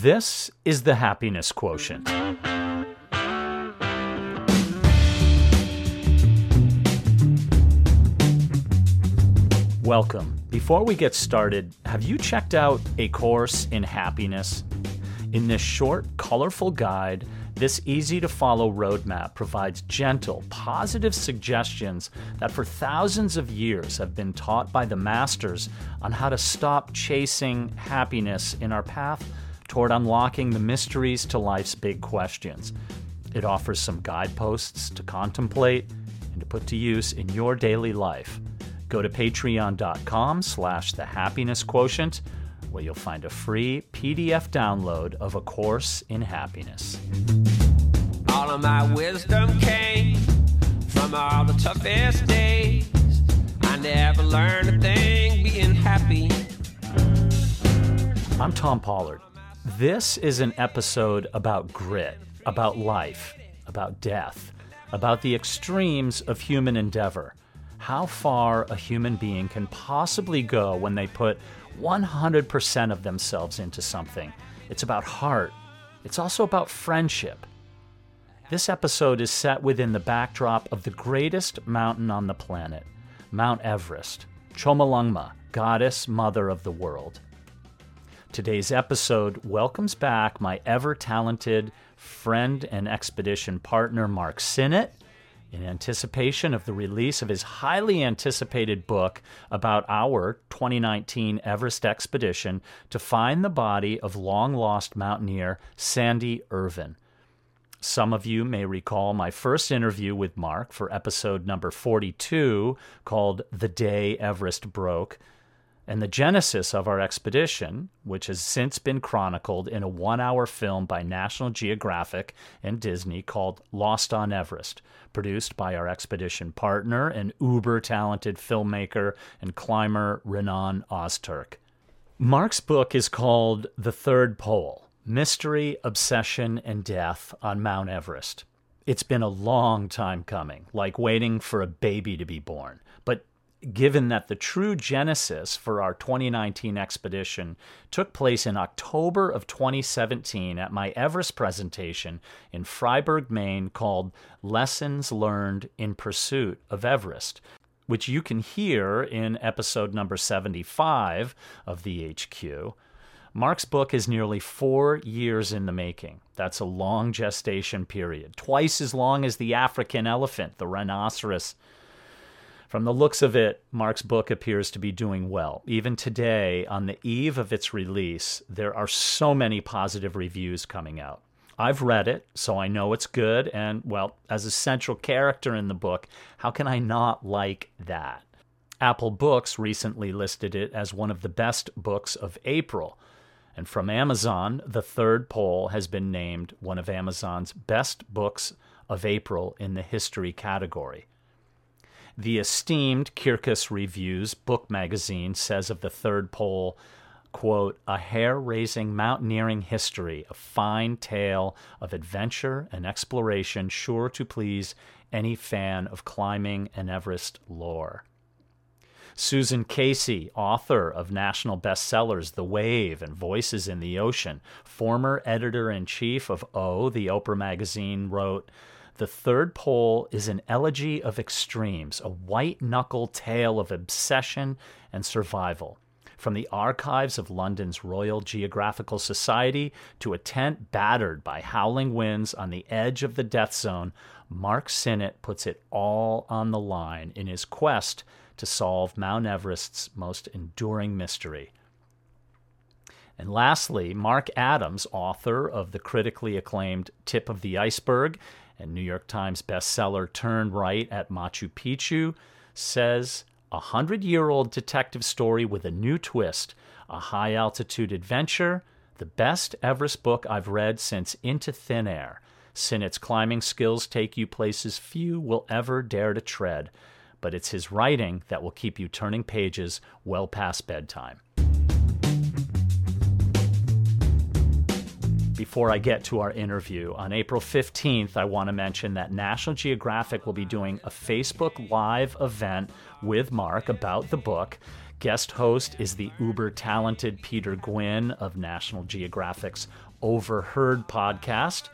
This is the Happiness Quotient. Welcome. Before we get started, have you checked out A Course in Happiness? In this short, colorful guide, this easy to follow roadmap provides gentle, positive suggestions that for thousands of years have been taught by the masters on how to stop chasing happiness in our path toward unlocking the mysteries to life's big questions. It offers some guideposts to contemplate and to put to use in your daily life. Go to patreon.com slash the happiness quotient where you'll find a free PDF download of A Course in Happiness. All of my wisdom came from all the toughest days. I never learned a thing being happy. I'm Thom Pollard. This is an episode about grit, about life, about death, about the extremes of human endeavor. How far a human being can possibly go when they put 100% of themselves into something. It's about heart. It's also about friendship. This episode is set within the backdrop of the greatest mountain on the planet, Mount Everest, Chomolungma, goddess mother of the world. Today's episode welcomes back my ever talented friend and expedition partner, Mark Synnott, in anticipation of the release of his highly anticipated book about our 2019 Everest expedition to find the body of long lost mountaineer Sandy Irvine. Some of you may recall my first interview with Mark for episode number 42 called The Day Everest Broke and the genesis of our expedition, which has since been chronicled in a one hour film by National Geographic and Disney called Lost on Everest, produced by our expedition partner and uber talented filmmaker and climber Renan Ozturk. Mark's book is called The Third Pole Mystery, Obsession, and Death on Mount Everest. It's been a long time coming, like waiting for a baby to be born. Given that the true genesis for our 2019 expedition took place in October of 2017 at my Everest presentation in Fryeburg, Maine, called Lessons Learned in Pursuit of Everest, which you can hear in episode number 75 of the HQ. Mark's book is nearly four years in the making. That's a long gestation period, twice as long as the African elephant, the rhinoceros, from the looks of it, Mark's book appears to be doing well. Even today, on the eve of its release, there are so many positive reviews coming out. I've read it, so I know it's good, and well, as a central character in the book, how can I not like that? Apple Books recently listed it as one of the best books of April. And from Amazon, The Third Pole has been named one of Amazon's best books of April in the history category. The esteemed Kirkus Reviews book magazine says of the third pole, quote, a hair raising mountaineering history, a fine tale of adventure and exploration sure to please any fan of climbing and Everest lore. Susan Casey, author of national bestsellers The Wave and Voices in the Ocean, former editor in chief of O, the Oprah magazine, wrote, the third pole is an elegy of extremes, a white knuckle tale of obsession and survival. From the archives of London's Royal Geographical Society to a tent battered by howling winds on the edge of the death zone, Mark Synnott puts it all on the line in his quest to solve Mount Everest's most enduring mystery. And lastly, Mark Adams, author of the critically acclaimed Tip of the Iceberg and New York Times bestseller Turn Right at Machu Picchu, says a hundred year old detective story with a new twist, a high altitude adventure, the best Everest book I've read since Into Thin Air. Synnott's climbing skills take you places few will ever dare to tread, but it's his writing that will keep you turning pages well past bedtime. Before I get to our interview. On April 15th, I want to mention that National Geographic will be doing a Facebook Live event with Mark about the book. guest host is the uber talented Peter Gwin of National Geographic's Overheard podcast.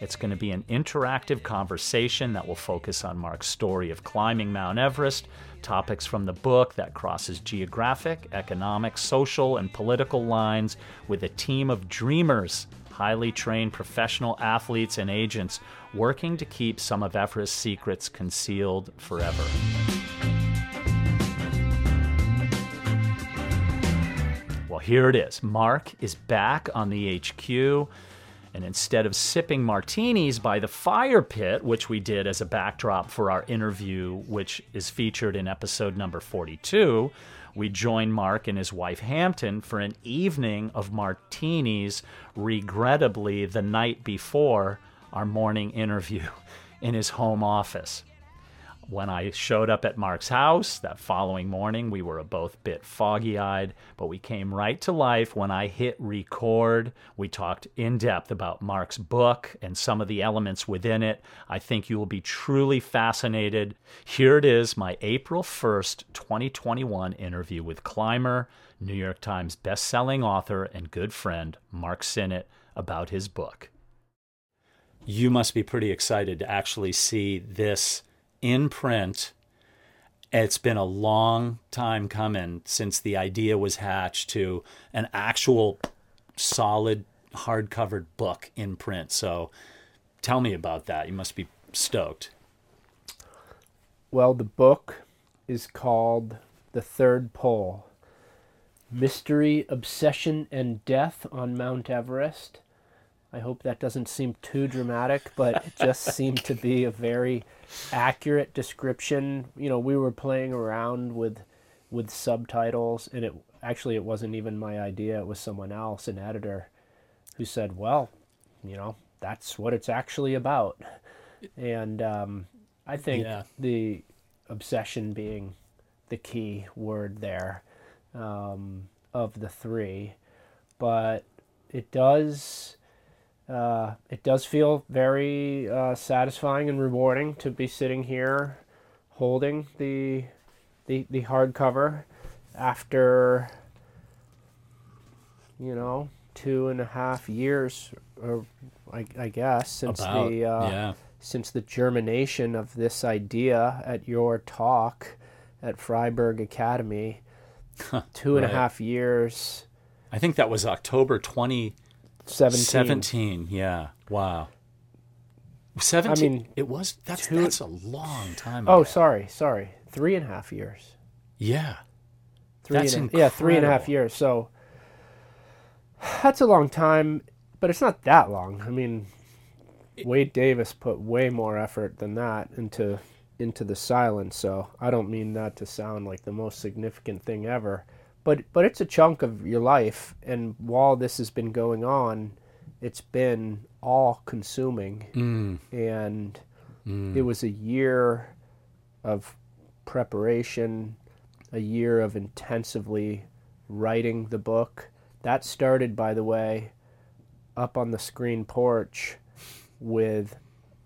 It's going to be an interactive conversation that will focus on Mark's story of climbing Mount Everest, topics from the book that crosses geographic, economic, social, and political lines with a team of dreamers, highly trained professional athletes and agents working to keep some of Everest's secrets concealed forever. Well, here it is. Mark is back on the HQ. And instead of sipping martinis by the fire pit, which we did as a backdrop for our interview, which is featured in episode number 42, we join Mark and his wife Hampton for an evening of martinis, regrettably the night before our morning interview in his home office. When I showed up at Mark's house that following morning, we were both a bit foggy eyed, but we came right to life when I hit record. We talked in depth about Mark's book and some of the elements within it. I think you will be truly fascinated. Here it is my April 1st, 2021 interview with climber, New York Times bestselling author, and good friend Mark Synnott about his book. You must be pretty excited to actually see this in print. It's been a long time coming since the idea was hatched to an actual solid hard-covered book in print. So tell me about that. You must be stoked. Well, the book is called The Third Pole Mystery, Obsession, and Death on Mount Everest. I hope that doesn't seem too dramatic, but it just seemed to be a very accurate description. You know, we were playing around with with subtitles, and it actually it wasn't even my idea. It was someone else, an editor, who said, "Well, you know, that's what it's actually about." And um, I think Yeah. the obsession being the key word there um, of the three, but it does uh, it does feel very uh, satisfying and rewarding to be sitting here holding the the the hardcover after you know two and a half years or I, I guess since About, the uh, yeah. since the germination of this idea at your talk at Fryeburg Academy two and a half years I think that was October 2017. 17 Yeah. Wow. 17. I mean, it was that's two- that's a long time oh ago. sorry sorry three and a half years Yeah. Three That's and yeah, three and a half years. So that's a long time, but it's not that long. I mean, Wade Davis put way more effort than that into into the silence. So I don't mean that to sound like the most significant thing ever, but but it's a chunk of your life. And while this has been going on, it's been all consuming, Mm. and it was a year of preparation, a year of intensively writing the book. That started, by the way, up on the screen porch with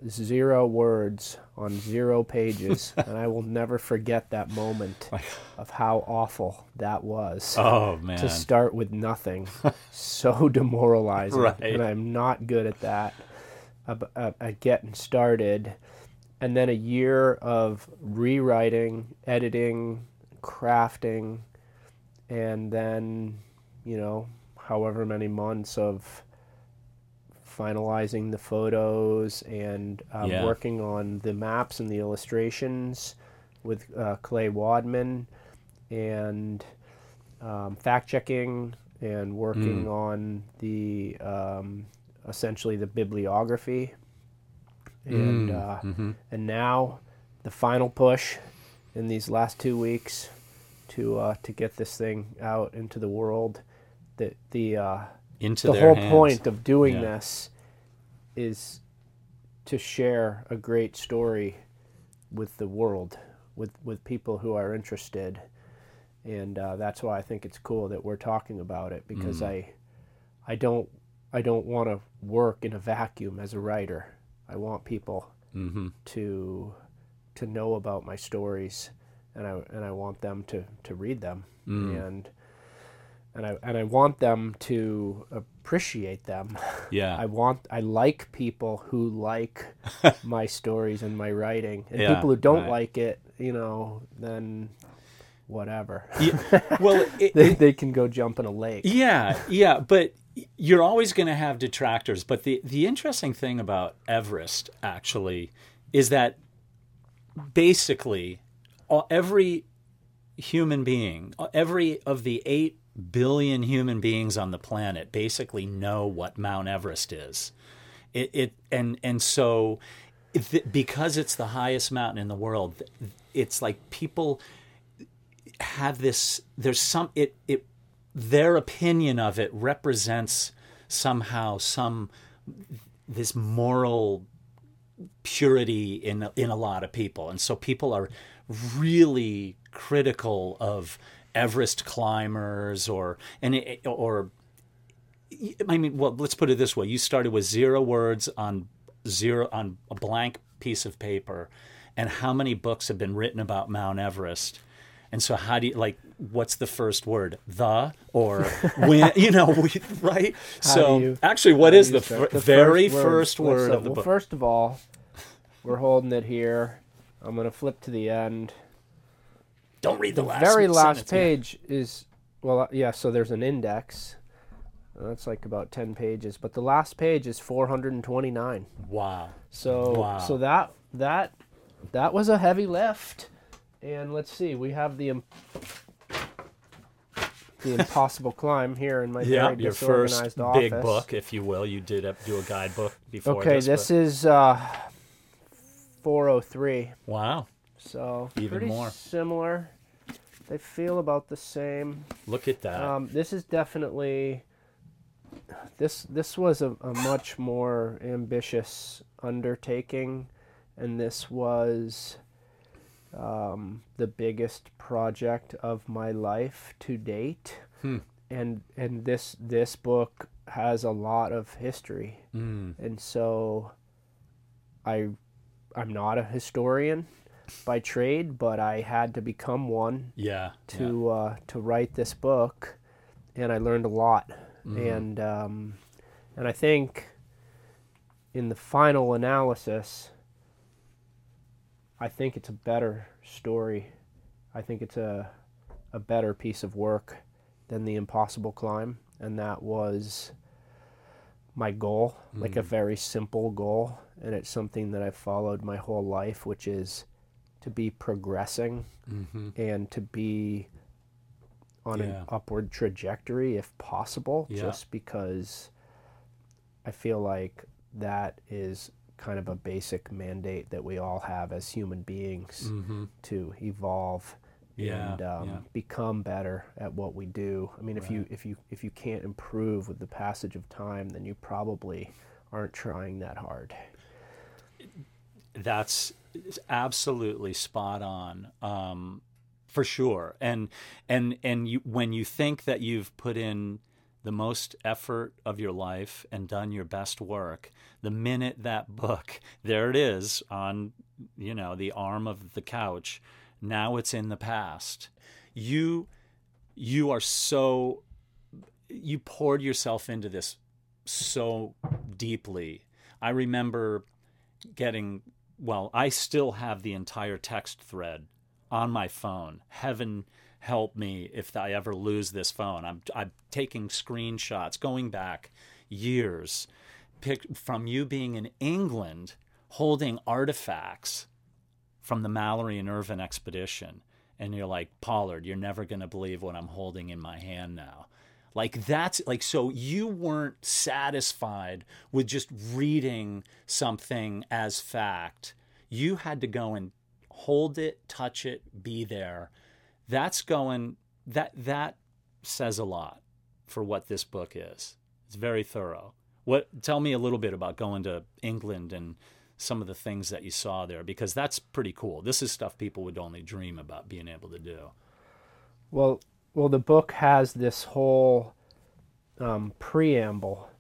zero words on zero pages. and I will never forget that moment of how awful that was. Oh man. To start with nothing. so demoralizing. Right. And I'm not good at that, at getting started. And then a year of rewriting, editing, crafting, and then, you know, however many months of finalizing the photos and um, Yeah. working on the maps and the illustrations with uh, Clay Wadman and um, fact checking and working on the um, essentially the bibliography. And uh, and now the final push in these last two weeks to uh, to get this thing out into the world the the uh, Into the whole hands. point of doing Yeah. this is to share a great story with the world with with people who are interested and uh, that's why I think it's cool that we're talking about it because Mm. I I don't I don't want to work in a vacuum as a writer. I want people Mhm. to to know about my stories and I and I want them to to read them Mm. and and I and I want them to appreciate them. Yeah. I want I like people who like my stories and my writing, and Yeah, people who don't right. like it, you know, then whatever. Yeah, well, it, they they can go jump in a lake. yeah, yeah, but you're always going to have detractors. But the the interesting thing about Everest actually is that basically all, every human being, every of the eight billion human beings on the planet, basically know what Mount Everest is. It, it and and so if, because it's the highest mountain in the world, it's like people have this there's some it it their opinion of it represents somehow some this moral purity in in a lot of people and so people are really critical of Everest climbers or and or I mean well let's put it this way. You started with zero words on zero on a blank piece of paper. And how many books have been written about Mount Everest? And so how do you like what's the first word? The or when you know we, right? So you- actually what is How the, fir- very word- first word of the well, book. First of all, we're holding it here. I'm gonna flip to the end. Don't read the, last Very last sentence, yeah. page is well, uh, yeah. So there's an index. That's like about ten pages, but the last page is 429. wow So Wow. so that that that was a heavy lift. And let's see, we have the the impossible climb here in my yeah very your first disorganized office. big book if you will you did do a guidebook before Okay, this, this is uh, 403. wow So Even pretty more. similar. They feel about the same. look at that Um, this is definitely this this was a, a much more ambitious undertaking, and this was um, the biggest project of my life to date. Hmm. And and this this book has a lot of history, Mm, and so I I'm not a historian by trade, but I had to become one yeah to uh, to write this book, and I learned a lot. Mm-hmm. And um, and I think in the final analysis, I think it's a better story. I think it's a a better piece of work than the Impossible Climb, and that was my goal, like a very simple goal, and it's something that I've followed my whole life, which is to be progressing hmm and to be on Yeah. an upward trajectory if possible Yeah. just because I feel like that is kind of a basic mandate that we all have as human beings hmm to evolve Yeah, and um, yeah. become better at what we do. I mean, if you if you if you can't improve with the passage of time, then you probably aren't trying that hard. that's absolutely spot on um, for sure. And and and you when you think that you've put in the most effort of your life and done your best work the minute that book there it is on you know the arm of the couch now it's in the past. You you are so you poured yourself into this so deeply. I remember getting well i still have the entire text thread on my phone. Heaven help me if i ever lose this phone. I'm i'm taking screenshots going back years from you being in england holding artifacts from the mallory and irvine expedition. And you're like pollard you're never going to believe what i'm holding in my hand now like that's like so you weren't satisfied with just reading something as fact. You had to go and hold it, touch it, be there. That's going that that says a lot for what this book is. It's very thorough. What tell me a little bit about going to England and some of the things that you saw there because that's pretty cool. This is stuff people would only dream about being able to do. Well, well, the book has this whole um, preamble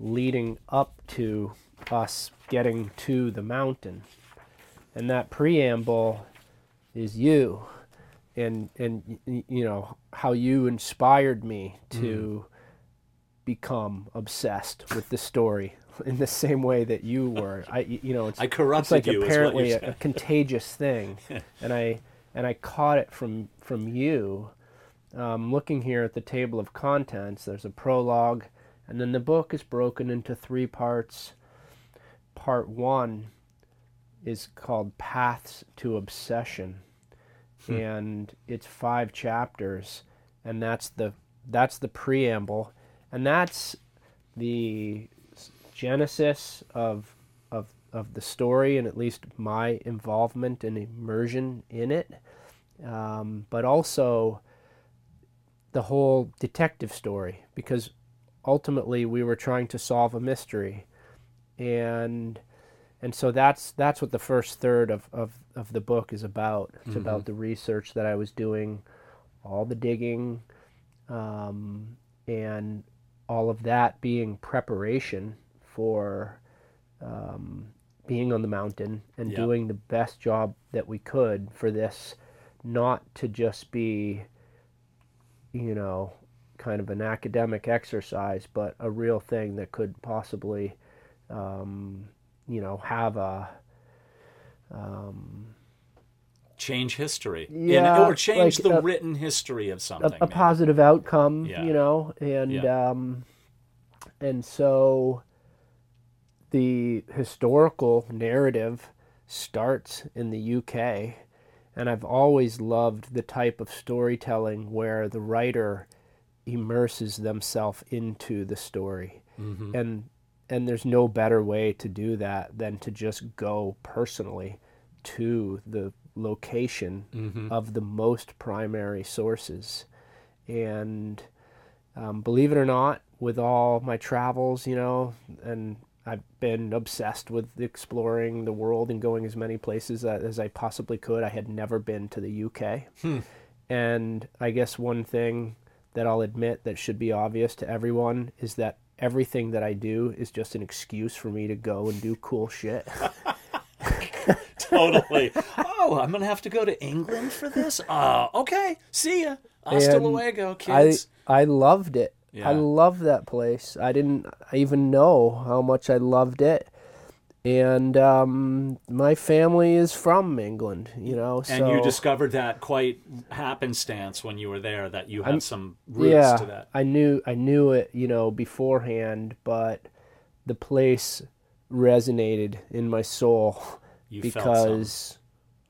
leading up to us getting to the mountain, and that preamble is you. and and you know how you inspired me to become obsessed with the story in the same way that you were. I you know it's I it's corrupted like you, apparently a, a contagious thing, and I and I caught it from from you. Um, looking here at the table of contents, there's a prologue, and then the book is broken into three parts. Part one is called Paths to Obsession, and it's five chapters, and that's the that's the preamble, and that's the genesis of of of the story, and at least my involvement and immersion in it, um, but also the whole detective story, because ultimately we were trying to solve a mystery, and and so that's that's what the first third of, of, of the book is about. It's about the research that I was doing, all the digging, um, and all of that being preparation for um, being on the mountain and Yep. doing the best job that we could for this, not to just be, you know, kind of an academic exercise, but a real thing that could possibly, um, you know, have a. Um, change history, In- Yeah, or change like the a- written history of something. a maybe. positive outcome, Yeah. you know, and Yeah. um, and so the historical narrative starts in the UK, and I've always loved the type of storytelling where the writer immerses themselves into the story, Mm-hmm. and and there's no better way to do that than to just go personally to the location Mm-hmm. of the most primary sources. And um, believe it or not, with all my travels, you know, and I've been obsessed with exploring the world and going as many places as I possibly could. I had never been to the UK. And I guess one thing that I'll admit that should be obvious to everyone is that everything that I do is just an excuse for me to go and do cool shit. totally. Oh, I'm gonna have to go to England for this. Uh, okay. See ya. Hasta And luego, I kids. I loved it. Yeah. I love that place. I didn't even know how much I loved it. And um, my family is from England, you know. and you discovered that quite happenstance when you were there that you had some roots yeah, to that. I knew I knew it, you know, beforehand, but the place resonated in my soul You because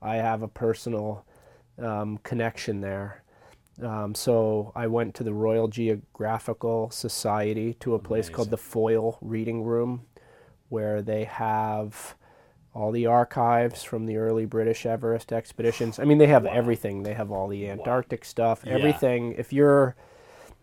I have a personal um, connection there. Um, so I went to the Royal Geographical Society to a place called the Foyle Reading Room, where they have all the archives from the early British Everest expeditions. I mean, they have everything. They have all the Antarctic stuff, Yeah. everything. If you're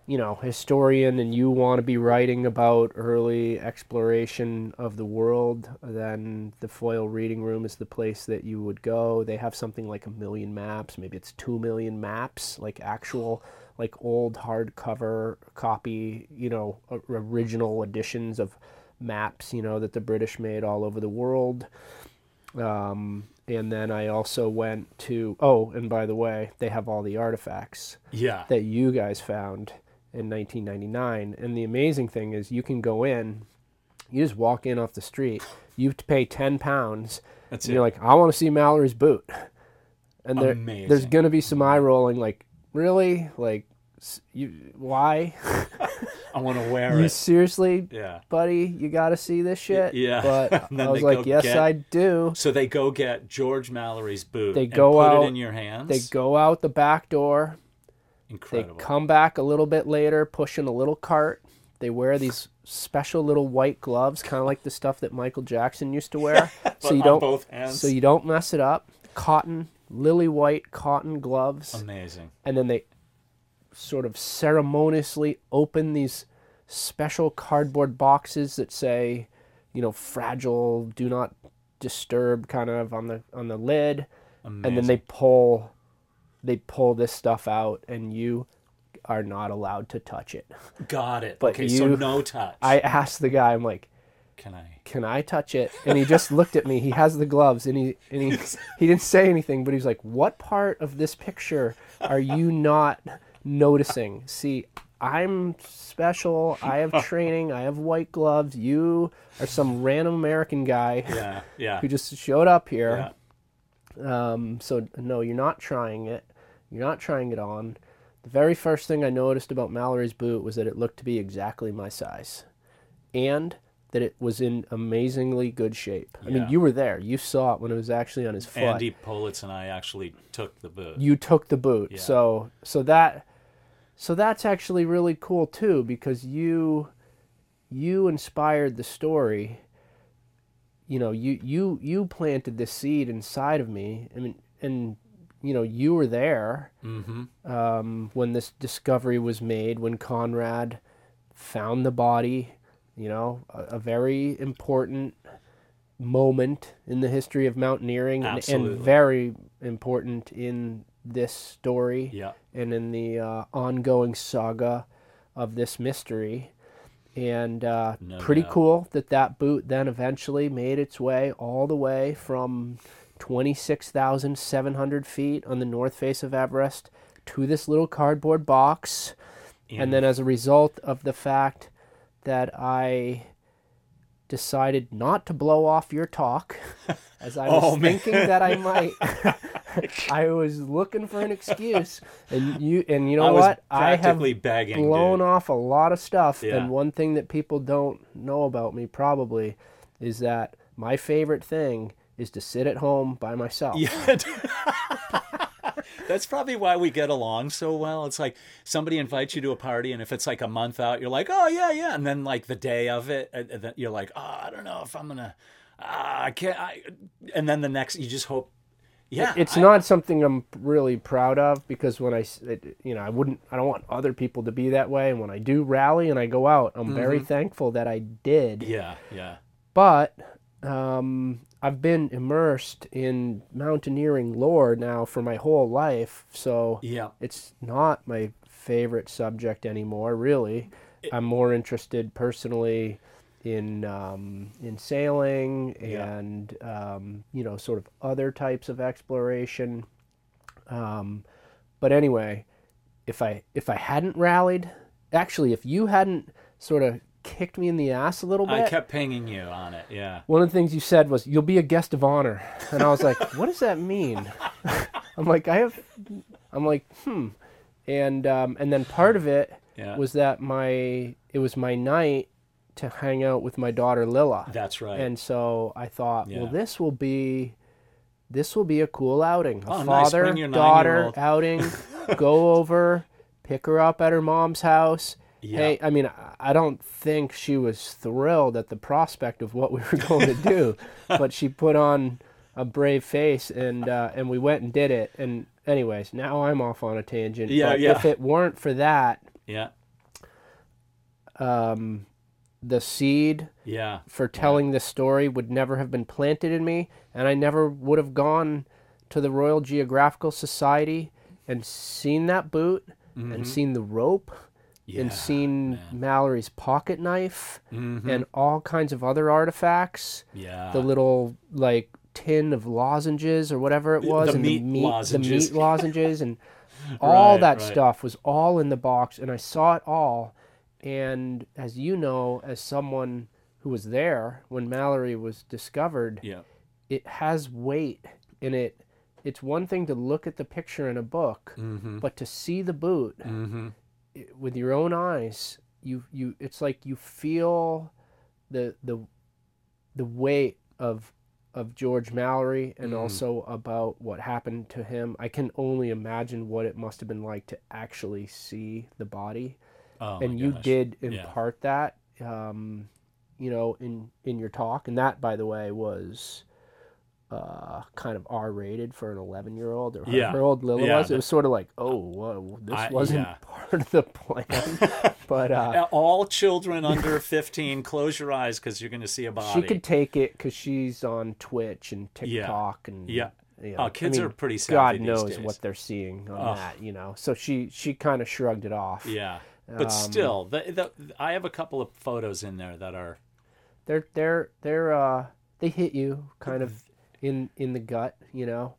you know, historian and you want to be writing about early exploration of the world, then the Foyle Reading Room is the place that you would go. They have something like a million maps, maybe it's two million maps, like actual, like old hardcover copy, you know, original editions of maps, you know, that the British made all over the world. Um, and then I also went to, oh, and by the way, they have all the artifacts Yeah. that you guys found in 1999. And the amazing thing is, you can go in, you just walk in off the street, you have to pay 10 pounds, That's and it. you're like, I want to see Mallory's boot. And there, there's going to be some eye rolling, like, really? Like, you, why? I want to wear you it. seriously, Yeah. buddy, you got to see this shit? yeah. But I was like, yes, get- I do. So they go get George Mallory's boot. They and go put out- it in your hands. They go out the back door. Incredible. They come back a little bit later, pushing a little cart. They wear these special little white gloves, kind of like the stuff that Michael Jackson used to wear. so you on don't, so you don't mess it up. Cotton, lily white cotton gloves, Amazing. and then they sort of ceremoniously open these special cardboard boxes that say, you know, fragile, do not disturb, kind of on the on the lid Amazing. and then they pull they pull this stuff out and you are not allowed to touch it got it. but okay, so you- no touch. i asked the guy i'm like can I? can I touch it? And he just looked at me. He has the gloves, and he and he he didn't say anything, but he's like, "What part of this picture are you not noticing?" See, I'm special. I have training. I have white gloves. You are some random American guy Yeah, yeah, who just showed up here. yeah. Um, so no, you're not trying it. You're not trying it on. The very first thing I noticed about Mallory's boot was that it looked to be exactly my size, and that it was in amazingly good shape. I mean, Yeah. you were there. You saw it when it was actually on his foot. Andy Politz and I actually took the boot. You took the boot. Yeah. So so that so that's actually really cool too because you you inspired the story. You know, you you you planted this seed inside of me. I mean, and you know, you were there mm-hmm. um, when this discovery was made. When Conrad found the body, you know, a, a very important moment in the history of mountaineering, and, and very important in this story Yeah. and in the uh, ongoing saga of this mystery. And uh, No pretty doubt. cool that that boot then eventually made its way all the way from 26,700 feet on the north face of Everest to this little cardboard box. And then, as a result of the fact that I decided not to blow off your talk, as I oh, was Oh, man. thinking that I might, I was looking for an excuse, and you and you know I what? I have begging, blown dude. off a lot of stuff, Yeah. and one thing that people don't know about me probably is that my favorite thing is to sit at home by myself. Yeah. That's probably why we get along so well. It's like somebody invites you to a party, and if it's like a month out, you're like, "Oh yeah, yeah," and then like the day of it, uh, uh, you're like, "Oh, I don't know if I'm gonna, ah, I can't," I... and then the next, you just hope, yeah, it's I- not something I'm really proud of because when I, it, you know, I wouldn't, I don't want other people to be that way. And when I do rally and I go out, I'm very thankful that I did. Mm-hmm. yeah, yeah, But um, I've been immersed in mountaineering lore now for my whole life, so yeah, it's not my favorite subject anymore. Really, I'm more interested personally in um, in sailing Yeah. and um, you know sort of other types of exploration. Um, but anyway, if I if I hadn't rallied, actually, if you hadn't sort of kicked me in the ass a little bit, I kept pinging you on it. Yeah, one of the things you said was you'll be a guest of honor. And i was like what does that mean? I'm like i have i'm like hmm. And um, and then part of it Yeah. was that my it was my night to hang out with my daughter lila that's right. and so i thought well this will be this will be a cool outing. A Oh, father your daughter outing. Go over pick her up at her mom's house Yeah. hey i mean I- don't think she was thrilled at the prospect of what we were going to do but she put on a brave face and uh, and we went and did it. And anyways now i'm off on a tangent Yeah, but yeah. if it weren't for that yeah, um, the seed yeah, for telling this story would never have been planted in me, and I never would have gone to the Royal Geographical Society and seen that boot and seen the rope yeah. and seen Mallory's pocket knife Mhm. and all kinds of other artifacts. yeah. The little like tin of lozenges or whatever it was, the and meat the meat, lozenges. the meat lozenges, and all Right, that right. stuff was all in the box, and I saw it all. And as you know, as someone who was there when Mallory was discovered, yeah, it has weight in it. It's one thing to look at the picture in a book, mm-hmm. but to see the boot Mm-hmm. With your own eyes, you you it's like you feel the the the weight of of George Mallory and Mm. also about what happened to him. I can only imagine what it must have been like to actually see the body Oh, and you gosh. did Yeah. impart that um, you know in in your talk and that by the way was uh, kind of R-rated for an 11 year old or Yeah. however old Lila Yeah, was. It was sort of like, oh, whoa, this I- wasn't yeah. part of the plan. but uh, Uh, All children under 15, close your eyes because you're going to see a body. she could take it because she's on Twitch and TikTok and Yeah. you Oh, know, kids I mean, are pretty God savvy these knows days. what they're seeing on Ugh. that, you know. So she she kind of shrugged it off. Yeah, but Um, still, the, the, I have a couple of photos in there that are they're they're they're uh they hit you kind of in in the gut, you know.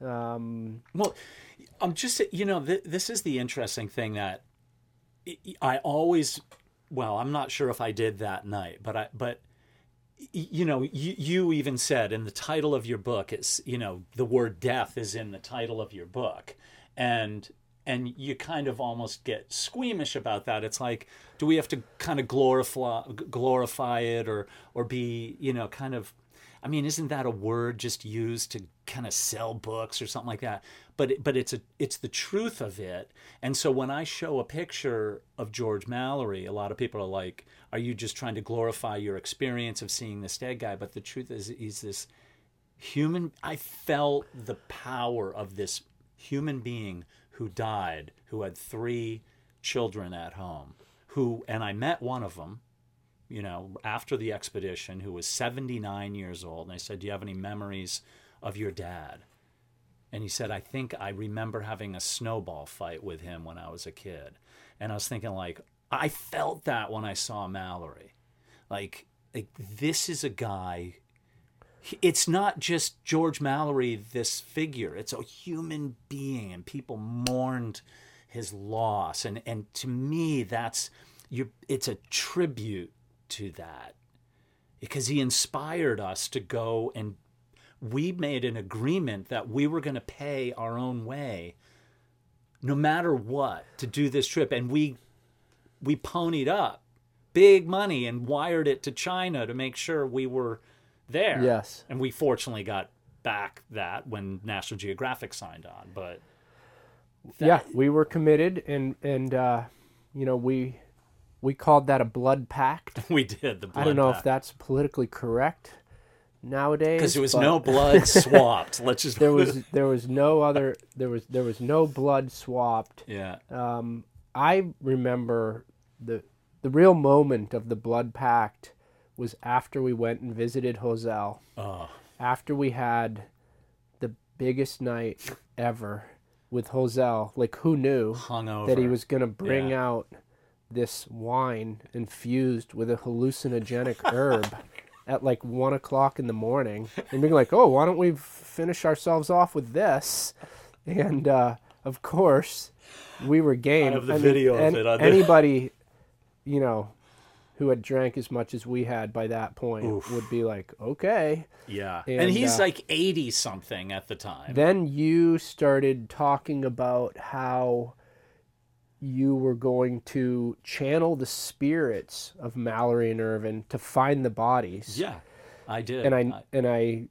Um, Well, I'm just you know th- this is the interesting thing that I- always well I'm not sure if I did that night, but I but you know you, you even said in the title of your book it's you know the word death is in the title of your book and and you kind of almost get squeamish about that it's like do we have to kind of glorify glorify it or or be you know kind of I mean, isn't that a word just used to kind of sell books or something like that? But but it's a it's the truth of it. And so when I show a picture of George Mallory, a lot of people are like, "Are you just trying to glorify your experience of seeing this dead guy?" But the truth is, he's this human. I felt the power of this human being who died, who had three children at home, who and I met one of them you know, after the expedition, who was 79 years old. And I said, Do you have any memories of your dad? And he said, I think I remember having a snowball fight with him when I was a kid. And I was thinking, like, I felt that when I saw Mallory. Like, like this is a guy. It's not just George Mallory, this figure. It's a human being, and people mourned his loss. And and to me, that's you. It's a tribute to that because he inspired us to go and we made an agreement that we were going to pay our own way no matter what to do this trip and we we ponied up big money and wired it to China to make sure we were there. Yes. And we fortunately got back that when National Geographic signed on, but yeah, we were committed, and and uh, you know we we called that a blood pact. we did the blood I don't know pact. if that's politically correct nowadays. because there was but no blood swapped. Let's just there was there was no other there was there was no blood swapped. yeah. Um, I remember the the real moment of the blood pact was after we went and visited Hosel. Oh, After we had the biggest night ever with Hosel, like who knew hungover. that he was going to bring Yeah. out this wine infused with a hallucinogenic herb at like one o'clock in the morning and being like, oh, why don't we finish ourselves off with this? And uh, of course, we were game. I have the mean, video of it anybody, you know, who had drank as much as we had by that point Oof. would be like, okay. Yeah. And, And, he's uh, like 80 something at the time. Then you started talking about how you were going to channel the spirits of Mallory and Irvine to find the bodies. yeah. I did. And I and I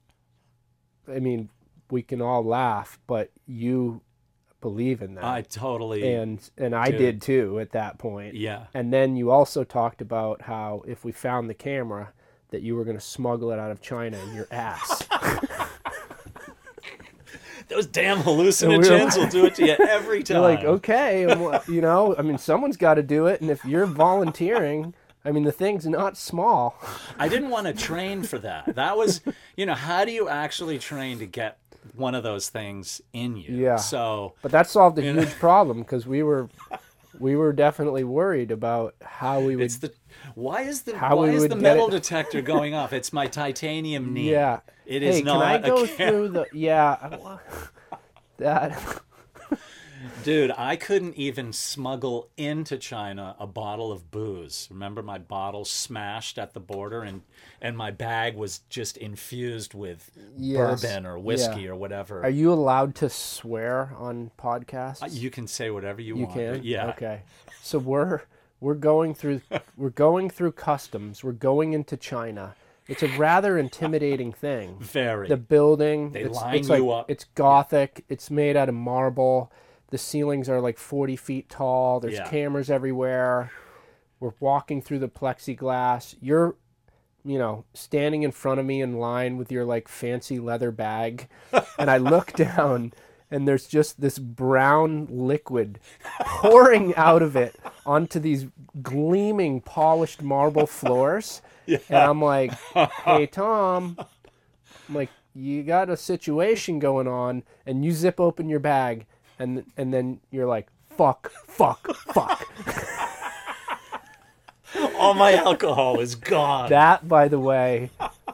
I mean, we can all laugh, but you believe in that. I totally and and I Dude. did too at that point. yeah. And then you also talked about how if we found the camera that you were going to smuggle it out of China in your ass. Those damn we hallucinogens were will do it to you every time. Like, okay, you know, I mean, someone's got to do it, and if you're volunteering, I mean, the thing's not small. I didn't want to train for that. That was, you know, how do you actually train to get one of those things in you? Yeah. So But that solved a You know? huge problem because we were, we were definitely worried about how we would. it's the why is the How why is the metal detector going off? It's my titanium knee. yeah. It is hey, not can I go through the? Yeah. That. Dude, I couldn't even smuggle into China a bottle of booze. Remember my bottle smashed at the border and and my bag was just infused with Yes. bourbon or whiskey Yeah. or whatever. Are you allowed to swear on podcasts? Uh, you can say whatever you, You want. can. Yeah. Okay. So we're we're going through we're going through customs. We're going into China. It's a rather intimidating thing. Very. The building. They it's, line it's like, you up. It's gothic. It's made out of marble. The ceilings are like forty feet tall. There's Yeah. cameras everywhere. We're walking through the plexiglass. You're you know, standing in front of me in line with your like fancy leather bag. And I look down and there's just this brown liquid pouring out of it onto these gleaming polished marble floors. And I'm like, hey, Thom, I'm like, you got a situation going on and you zip open your bag and and then you're like, fuck, fuck, fuck. All my alcohol is gone. That, by the way,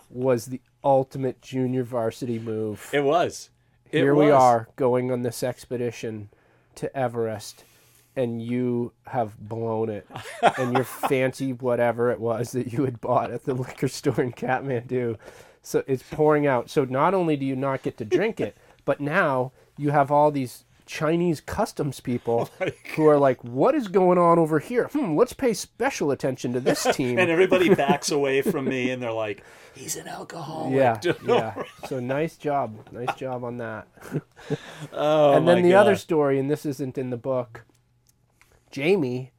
was the ultimate junior varsity move. it was. It Here we are going on this expedition to Everest, and you have blown it. and your fancy whatever it was that you had bought at the liquor store in Kathmandu. So it's pouring out. So not only do you not get to drink it, but now you have all these Chinese customs people who are like, what is going on over here? Hmm, let's pay special attention to this team. And everybody backs away from me, and they're like, "He's an alcoholic." yeah, yeah. So nice job, nice job on that. Oh and then the other story, and this isn't in the book. Jamie,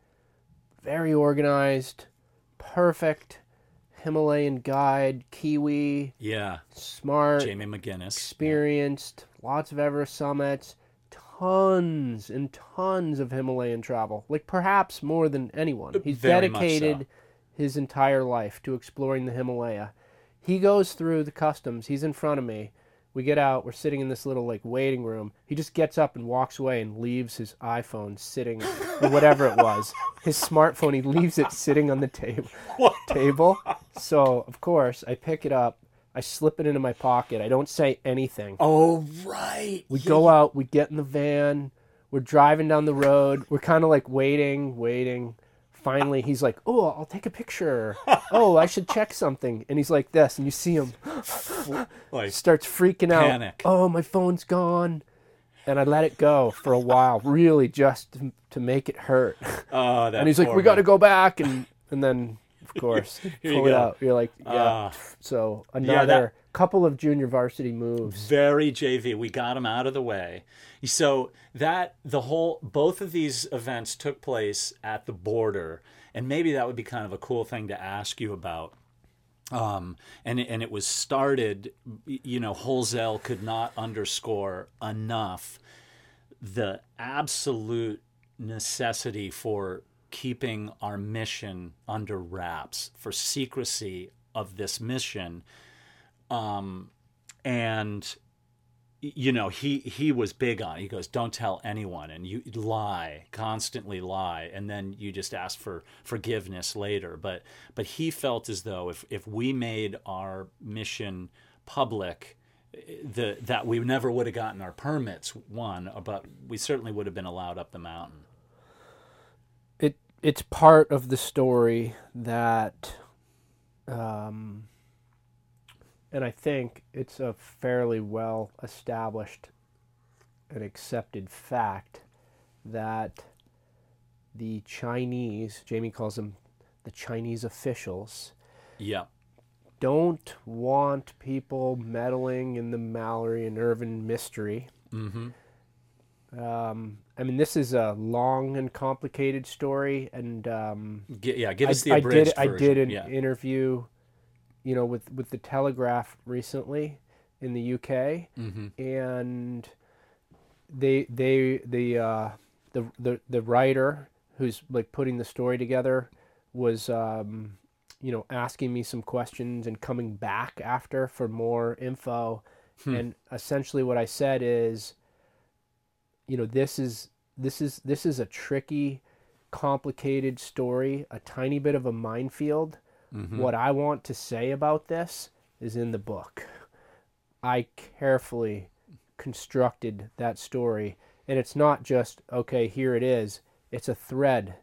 very organized, perfect Himalayan guide, Kiwi, Yeah, smart, Jamie McGuinness. experienced, lots of Everest summits, tons and tons of Himalayan travel, like perhaps more than anyone. He's Very much so. dedicated his entire life to exploring the Himalaya. He goes through the customs. He's in front of me. We get out. We're sitting in this little like waiting room. He just gets up and walks away and leaves his iPhone sitting, or whatever it was, his smartphone. He leaves it sitting on the table. Table. So of course I pick it up. I slip it into my pocket. I don't say anything. Oh right. We go out, we get in the van, we're driving down the road, we're kind of like waiting, waiting. Finally, he's like, "Oh, I'll take a picture. Oh, I should check something." And he's like this, and you see him Like, starts freaking out. Panic. Oh, my phone's gone. And I let it go for a while, really just to, to make it hurt. oh, that And he's like, "We got to go back." And and then, of course, pull it go. out. You're like, "Yeah." Ah. so that- another couple of junior varsity moves. very JV. We got him out of the way. So that the whole both of these events took place at the border, and maybe that would be kind of a cool thing to ask you about. Um, and and it was started. You know, Holzel could not underscore enough the absolute necessity for keeping our mission under wraps, for secrecy of this mission um, and you know he he was big on it. he goes don't tell anyone and you lie constantly lie and then you just ask for forgiveness later but but he felt as though if if we made our mission public the that we never would have gotten our permits one but we certainly would have been allowed up the mountain it it's part of the story that um and I think it's a fairly well established and accepted fact that the Chinese, Jamie calls them the Chinese officials, yeah. don't want people meddling in the Mallory and Irvine mystery. mm-hmm. Um, I mean, this is a long and complicated story, and um, G- yeah give I, us the I abridged did I did an yeah. interview, you know, with with the Telegraph recently in the UK, mm-hmm. and they they the uh, the the the writer who's like putting the story together was um, you know asking me some questions and coming back after for more info, and essentially what I said is, you know, this is this is this is a tricky, complicated story, a tiny bit of a minefield. What I want to say about this is in the book. I carefully constructed that story, and it's not just okay. Here it is. It's a thread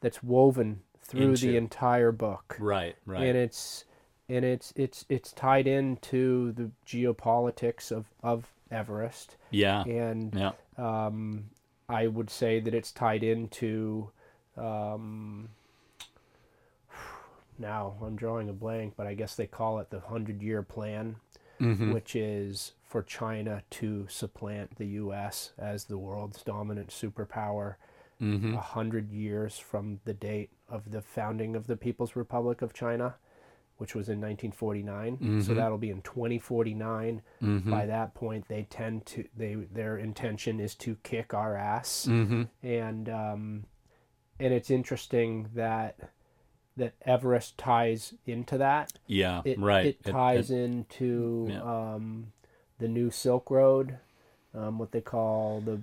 that's woven through Into- the entire book right right and it's and it's it's it's tied into the geopolitics of of Everest, yeah and yeah um, I would say that it's tied into. Um, now I'm drawing a blank, but I guess they call it the hundred year plan, Mm-hmm. which is for China to supplant the U.S. as the world's dominant superpower mm-hmm. a hundred years from the date of the founding of the People's Republic of China, which was in 1949. So that'll be in 2049. By that point, they tend to they their intention is to kick our ass, Mm-hmm. and um, and it's interesting that that Everest ties into that. yeah It, right It It- ties it- into yeah. um, the new Silk Road, um, what they call the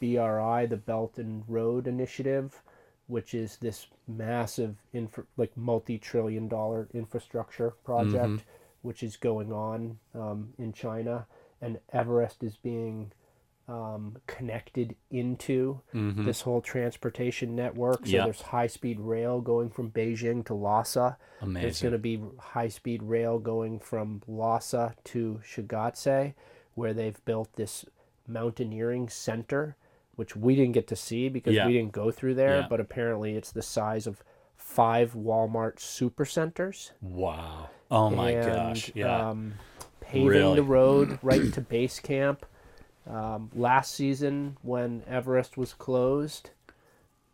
BRI, the Belt and Road Initiative, which is this massive infra- like multi-trillion dollar infrastructure project which is going on um, in China and Everest is being um, connected into this whole transportation network so Yeah. there's high-speed rail going from Beijing to Lhasa there's going to be high-speed rail going from Lhasa to Shigatse where they've built this mountaineering center which we didn't get to see because Yeah. we didn't go through there Yeah. but apparently it's the size of five Walmart supercenters Wow. Oh my and, gosh. Yeah. um, paving Really? the road right to base camp. Um, last season, when Everest was closed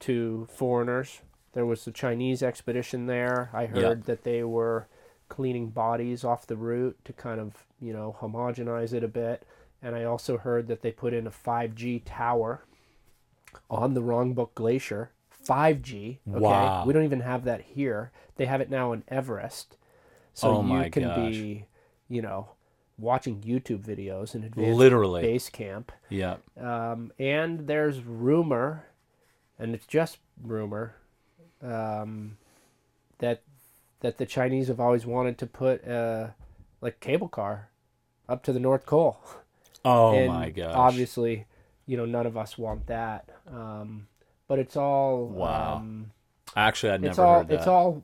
to foreigners, there was a Chinese expedition there. I heard that they were cleaning bodies off the route to kind of, you know, homogenize it a bit. And I also heard that they put in a 5G tower on the Rongbuk Glacier. 5G. Okay. Wow. We don't even have that here. They have it now in Everest. So Oh you can gosh. be, you know, watching YouTube videos in advanced Literally. base camp. Yeah. Um, and there's rumor, and it's just rumor, um, that that the Chinese have always wanted to put uh, like cable car up to the North Pole. Oh and my gosh. Obviously, you know, none of us want that. Um, but it's all Wow. um, Actually, I'd never all heard that. it's all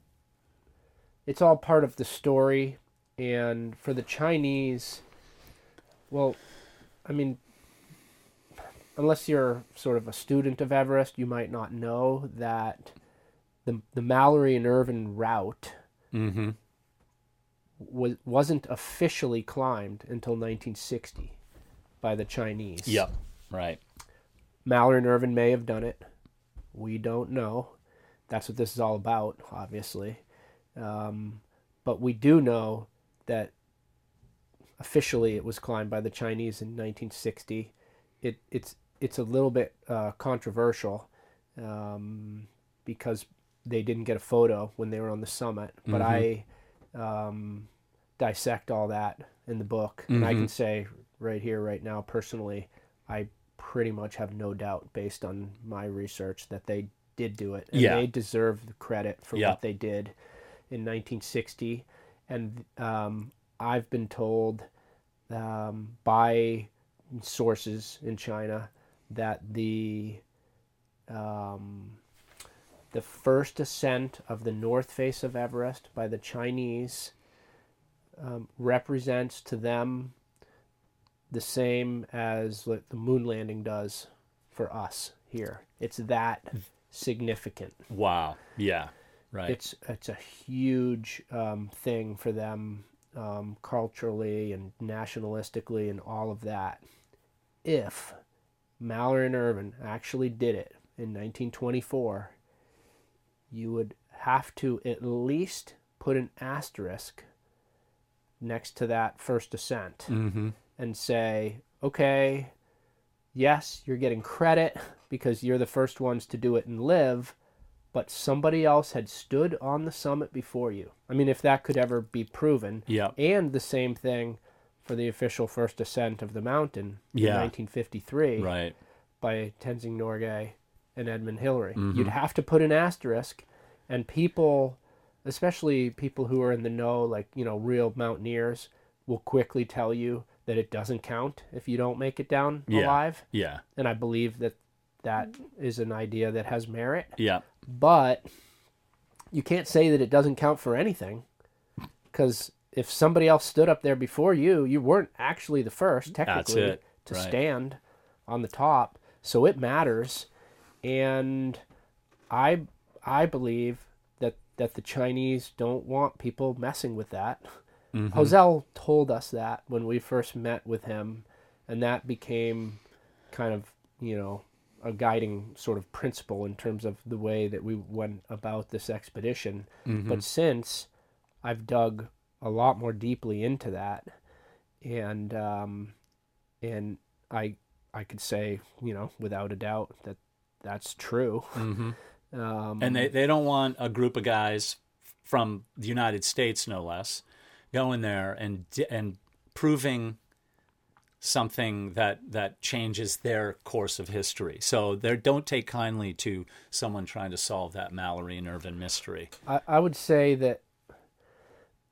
it's all part of the story and for the chinese well i mean unless you're sort of a student of everest you might not know that the the mallory and irvine route mm-hmm. was wasn't officially climbed until 1960 by the chinese Yep. Right. Mallory and Irvine may have done it. We don't know. That's what this is all about, obviously. Um, but we do know that officially it was climbed by the Chinese in 1960. It, it's it's a little bit uh, controversial um, because they didn't get a photo when they were on the summit. But I um, dissect all that in the book, and I can say right here, right now, personally, I pretty much have no doubt, based on my research, that they did do it, and Yeah. they deserve the credit for Yeah. what they did in 1960. And um, I've been told um, by sources in China that the um, the first ascent of the north face of Everest by the Chinese um, represents to them the same as like the moon landing does for us here. It's that significant. Wow. Yeah. Right. It's it's a huge um, thing for them um, culturally and nationalistically and all of that. If Mallory and Irvine actually did it in 1924, you would have to at least put an asterisk next to that first ascent mm-hmm. and say, okay, yes, you're getting credit because you're the first ones to do it and live, but somebody else had stood on the summit before you. I mean, if that could ever be proven. Yeah. And the same thing for the official first ascent of the mountain Yeah. in 1953 Right. by Tenzing Norgay and Edmund Hillary. Mm-hmm. You'd have to put an asterisk, and people, especially people who are in the know, like you know, real mountaineers, will quickly tell you that it doesn't count if you don't make it down Yeah. alive. Yeah. And I believe that that is an idea that has merit, Yeah. but you can't say that it doesn't count for anything, because if somebody else stood up there before you, you weren't actually the first technically to Right. stand on the top. So it matters, and I I believe that that the Chinese don't want people messing with that. Mm-hmm. Holzel told us that when we first met with him, and that became kind of you know a guiding sort of principle in terms of the way that we went about this expedition. Mm-hmm. But since I've dug a lot more deeply into that, and um, and I I could say you know without a doubt that that's true. Mm-hmm. Um, And they, they don't want a group of guys from the United States, no less, going there and and proving something that that changes their course of history. So they don't take kindly to someone trying to solve that Mallory and Irvine mystery. I, I would say that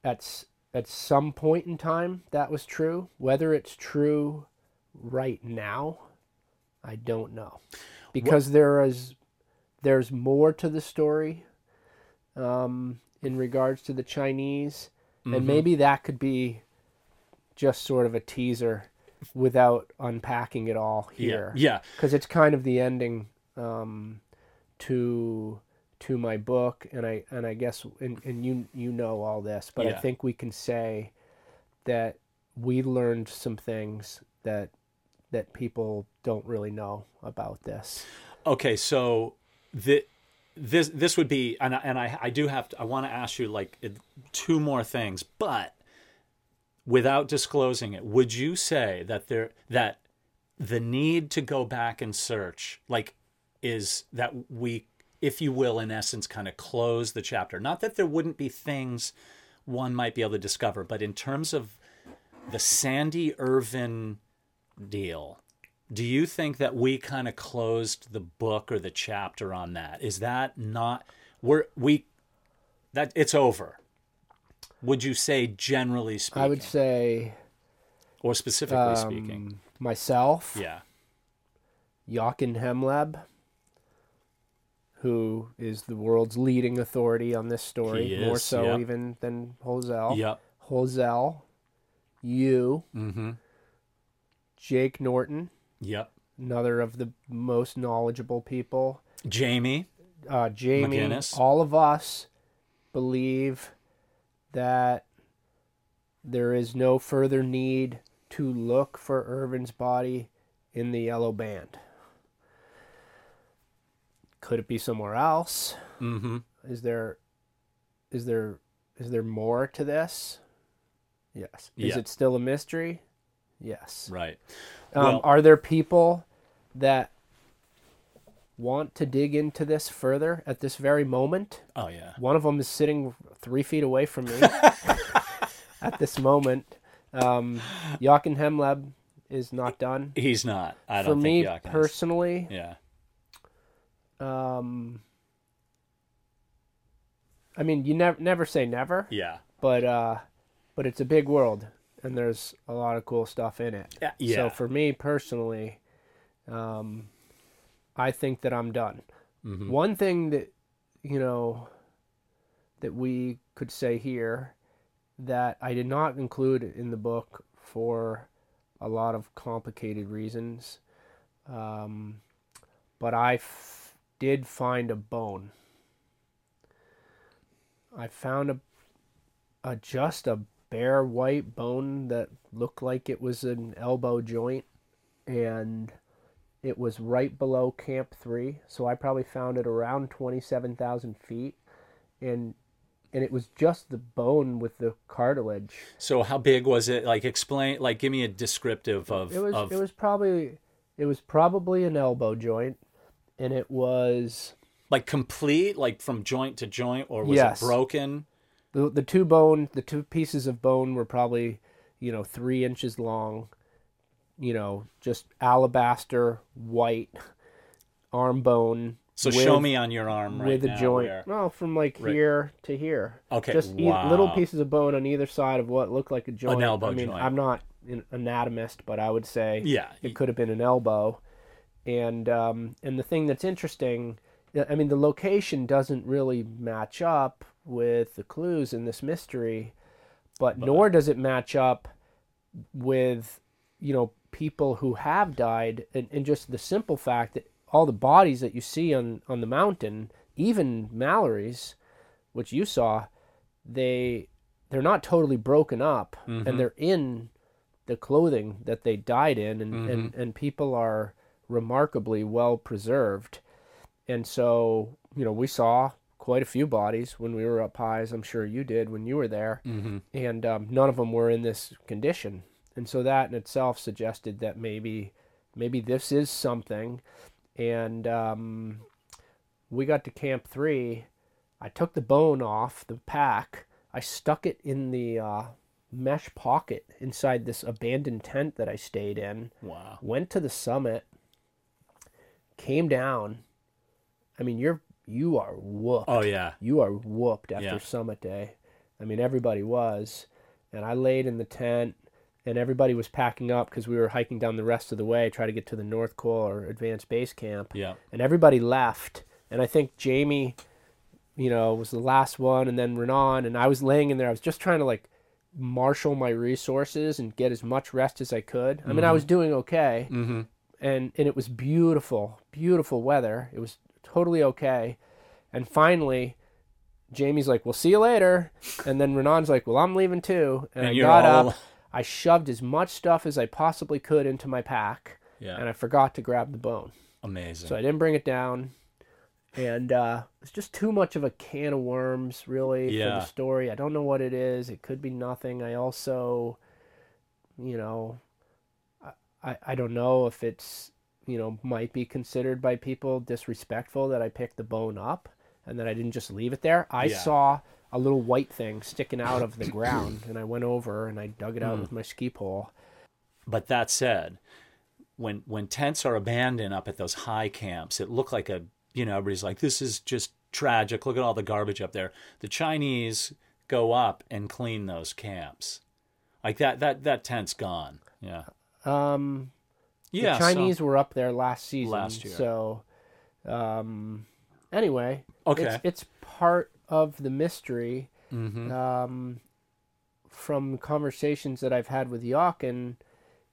at at some point in time that was true. Whether it's true right now, I don't know, because there is there's more to the story um, in regards to the Chinese, and maybe that could be just sort of a teaser without unpacking it all here Yeah. because it's kind of the ending um, to to my book, and I and I guess and, and you you know all this, but I think we can say that we learned some things that that people don't really know about this. Okay, so the this this would be and I, and I I do have to I want to ask you like two more things, but without disclosing it, would you say that there that the need to go back and search like is that we if you will in essence kind of close the chapter. Not that there wouldn't be things one might be able to discover, but in terms of the Sandy Irvine deal, do you think that we kind of closed the book or the chapter on that? Is that not we're we that it's over? Would you say generally speaking, I would say or specifically speaking? um, myself, Yeah. Jochen Hemleb, who is the world's leading authority on this story, He more so yep. even than Holzel. Yep. Holzel, you, Mm-hmm. Jake Norton, Yep. another of the most knowledgeable people. Jamie. Uh, Jamie, McGuinness. all of us believe that there is no further need to look for Irvine's body in the yellow band. Could it be somewhere else? Mm-hmm. Is there is there is there more to this? Yes. Is Yeah. it still a mystery? Yes. Right. Um, Well- are there people that want to dig into this further at this very moment? Oh yeah. One of them is sitting three feet away from me at this moment. Um, Jochen Hemleb is not done. He's not. I For don't me Jochen is. personally, Yeah. um, I mean, you never never say never, Yeah. but uh, but it's a big world, and there's a lot of cool stuff in it. Yeah. Yeah. So for me personally, um, I think that I'm done. Mhm. One thing that you know that we could say here that I did not include in the book for a lot of complicated reasons, um, but I f- did find a bone. I found a, a just a bare white bone that looked like it was an elbow joint, and it was right below Camp Three. So I probably found it around twenty-seven thousand feet, and and it was just the bone with the cartilage. So how big was it? Like explain. Like give me a descriptive of. It was of it was probably it was probably an elbow joint, and it was like complete, like from joint to joint, or was Yes. it broken? the the two bone the two pieces of bone were probably you know three inches long you know just alabaster white arm bone So with- show me on your arm right with a joint where- well from like Right. here to here Okay, just e- little pieces of bone on either side of what looked like a joint An elbow i mean joint. i'm not an anatomist but i would say Yeah. it could have been an elbow and um, and the thing that's interesting i mean the location doesn't really match up with the clues in this mystery but nor does it match up with you know people who have died and, and just the simple fact that all the bodies that you see on on the mountain even mallory's which you saw they they're not totally broken up and they're in the clothing that they died in and, and, and people are remarkably well preserved. And so you know we saw quite a few bodies when we were up high as i'm sure you did when you were there. Mm-hmm. and um, none of them were in this condition and so that in itself suggested that maybe maybe this is something and um, we got to camp three i took the bone off the pack i stuck it in the uh, mesh pocket inside this abandoned tent that I stayed in. Wow. Went to the summit, came down. I mean, you're you are whooped. Oh yeah. You are whooped after Yeah. summit day. I mean, everybody was. And I laid in the tent, and everybody was packing up because we were hiking down the rest of the way, try to get to the North Col or Advanced Base Camp. Yeah. And everybody left. And I think Jamie, you know, was the last one, and then Renan. And I was laying in there. I was just trying to like marshal my resources and get as much rest as I could. I mean, I was doing okay Mm-hmm. and and it was beautiful, beautiful weather. It was totally okay. And finally, Jamie's like, "We'll see you later," and then Renan's like, "Well, I'm leaving too." And, And I got all- up. I shoved as much stuff as I possibly could into my pack, Yeah. and I forgot to grab the bone, Amazing. so I didn't bring it down. And uh, it's just too much of a can of worms, really, for Yeah. the story. I don't know what it is. It could be nothing. I also, you know, I, I don't know if it's you know might be considered by people disrespectful that I picked the bone up and that I didn't just leave it there. I Yeah. saw a little white thing sticking out of the ground and I went over and I dug it out Hmm. with my ski pole. But that said, when when tents are abandoned up at those high camps, it looked like a you know everybody's like this is just tragic. Look at all the garbage up there. The Chinese go up and clean those camps, like that that that tent's gone. Yeah, Um, yeah. the so- Chinese were up there last season. Last year. So, um, anyway, Okay. it's, it's part of the mystery. Mhm. Um, from conversations that I've had with Jochen,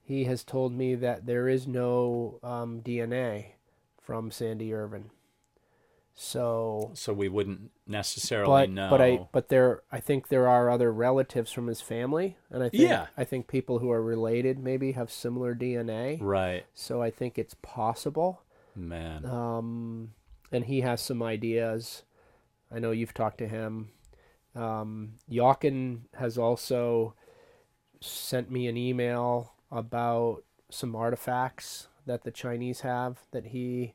he has told me that there is no um, DNA from Sandy Irvine. So, so we wouldn't necessarily but know. but I but there I think there are other relatives from his family, and I think Yeah. I think people who are related maybe have similar DNA. right, So I think it's possible. man. Um, and he has some ideas. I know you've talked to him. Um, Jochen has also sent me an email about some artifacts that the Chinese have that he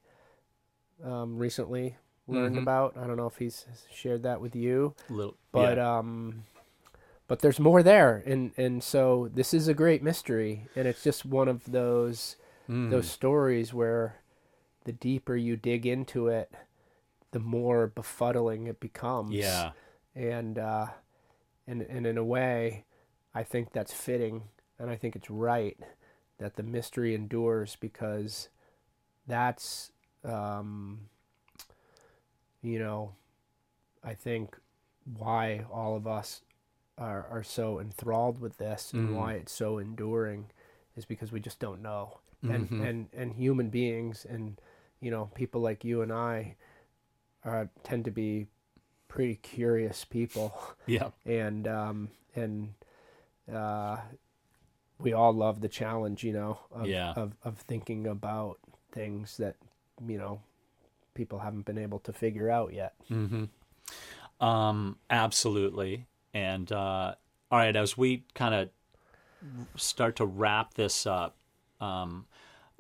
um, recently learned Mhm. about. I don't know if he's shared that with you, Little, but yeah. um, but there's more there, and and so this is a great mystery, and it's just one of those Mm. those stories where the deeper you dig into it, the more befuddling it becomes. yeah, And uh, and and in a way, I think that's fitting, and I think it's right that the mystery endures because that's um, you know, I think why all of us are are so enthralled with this and Mhm. why it's so enduring is because we just don't know and Mhm. and and human beings and you know people like you and I uh, tend to be pretty curious people yeah, and um and uh we all love the challenge you know of, Yeah. of of thinking about things that you know people haven't been able to figure out yet hmm Um, absolutely. And uh, all right, as we kind of start to wrap this up, um,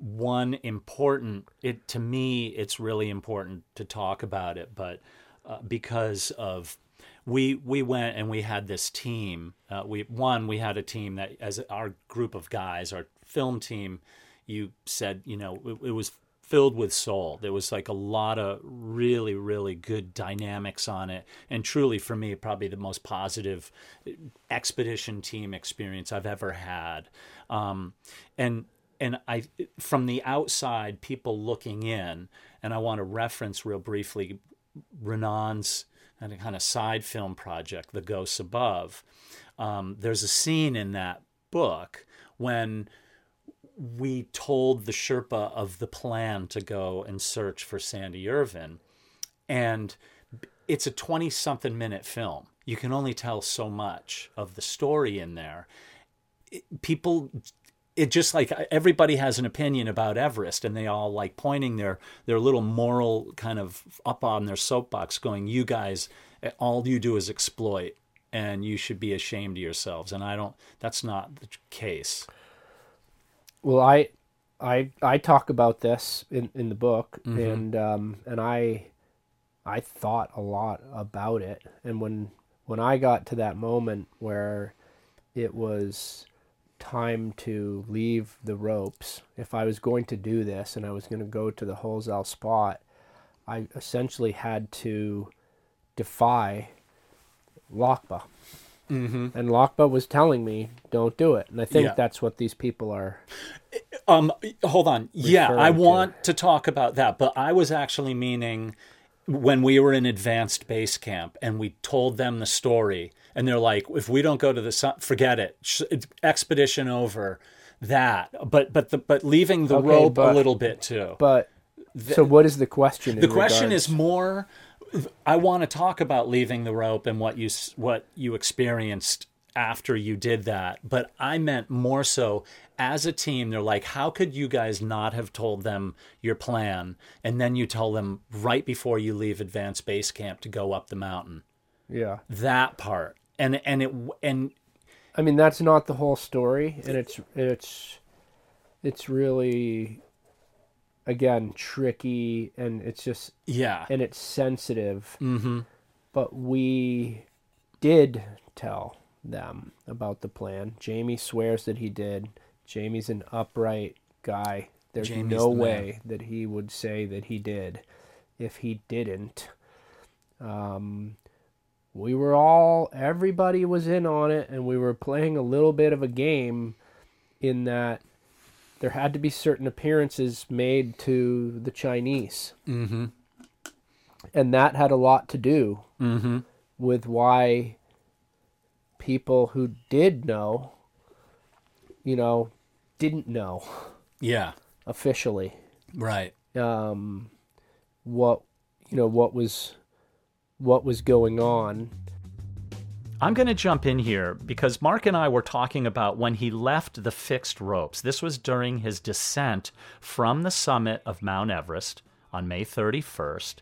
one important it to me, it's really important to talk about it, but uh, because of we we went and we had this team. Uh, we one we had a team that as our group of guys, our film team. You said you know it, it was filled with soul. There was like a lot of really, really good dynamics on it. And truly, for me, probably the most positive expedition team experience I've ever had. Um, and and I, from the outside, people looking in, and I want to reference real briefly Renan's kind of, side film project, The Ghosts Above. Um, there's a scene in that book when we told the Sherpa of the plan to go and search for Sandy Irvine. And it's a 20 something minute film. You can only tell so much of the story in there. It- people, it just like everybody has an opinion about Everest and they all like pointing their, their little moral kind of up on their soapbox going, you guys, all you do is exploit and you should be ashamed of yourselves. And I don't, that's not the case. Well, I, I, I talk about this in, in the book, and um, and I, I thought a lot about it, and when when I got to that moment where it was time to leave the ropes. If I was going to do this and I was going to go to the Holzel spot, I essentially had to defy Lakpa. Mm-hmm. And Lakpa was telling me, don't do it. And I think Yeah. that's what these people are. Um, hold on. Yeah, I Referring to- want to talk about that, but I was actually meaning when we were in advanced base camp and we told them the story, and they're like, "If we don't go to the sun, forget it. Expedition over." That, but but the but leaving the Okay, rope a little bit too. But so what is the question? the question is more. I want to talk about leaving the rope and what you what you experienced after you did that, but I meant more so as a team. They're like, how could you guys not have told them your plan, and then you tell them right before you leave advanced base camp to go up the mountain? yeah. That part, and and it and I mean, that's not the whole story, and it's it's it's really again tricky, and it's just yeah, and it's sensitive. mm-hmm. But we did tell them about the plan. Jamie swears that he did. Jamie's an upright guy. There's Jamie's no the way that he would say that he did if he didn't. Um, we were all, everybody was in on it, and we were playing a little bit of a game in that there had to be certain appearances made to the Chinese. Mm-hmm. And that had a lot to do Mm-hmm. with why people who did know, you know, didn't know yeah, officially right. um, what you know what was what was going on. I'm going to jump in here because Mark and I were talking about when he left the fixed ropes. This was during his descent from the summit of Mount Everest on May 31st,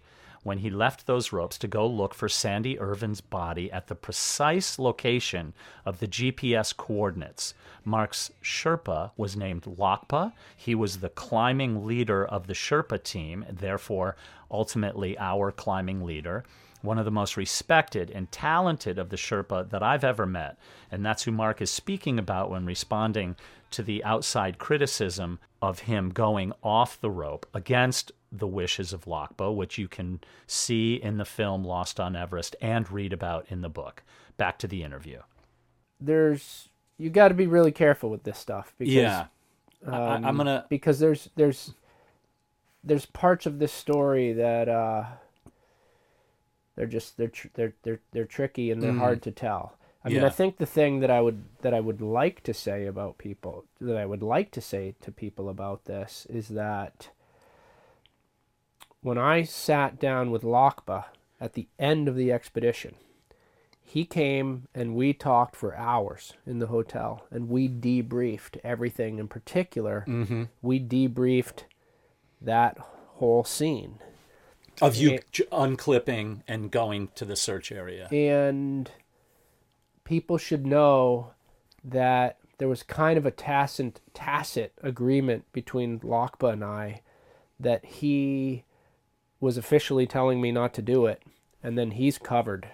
when he left those ropes to go look for Sandy Irvine's body at the precise location of the GPS coordinates. Mark's Sherpa was named Lakpa. He was the climbing leader of the Sherpa team, therefore, ultimately, our climbing leader one of the most respected and talented of the Sherpa that I've ever met. And that's who Mark is speaking about when responding to the outside criticism of him going off the rope against the wishes of Lakpa, which you can see in the film Lost on Everest and read about in the book. Back to the interview. There's you got to be really careful with this stuff because I, I- I'm gonna. because there's there's there's parts of this story that uh, they're just they're tr- they're they're they're tricky and they're hard to tell. I mean, I think the thing that I would that I would like to say about people that I would like to say to people about this is that when I sat down with Lakpa at the end of the expedition, he came and we talked for hours in the hotel and we debriefed everything in particular Mm-hmm. we debriefed that whole scene Of you j- unclipping and going to the search area. and people should know that there was kind of a tacit tacit agreement between Lakpa and I that he was officially telling me not to do it and then he's covered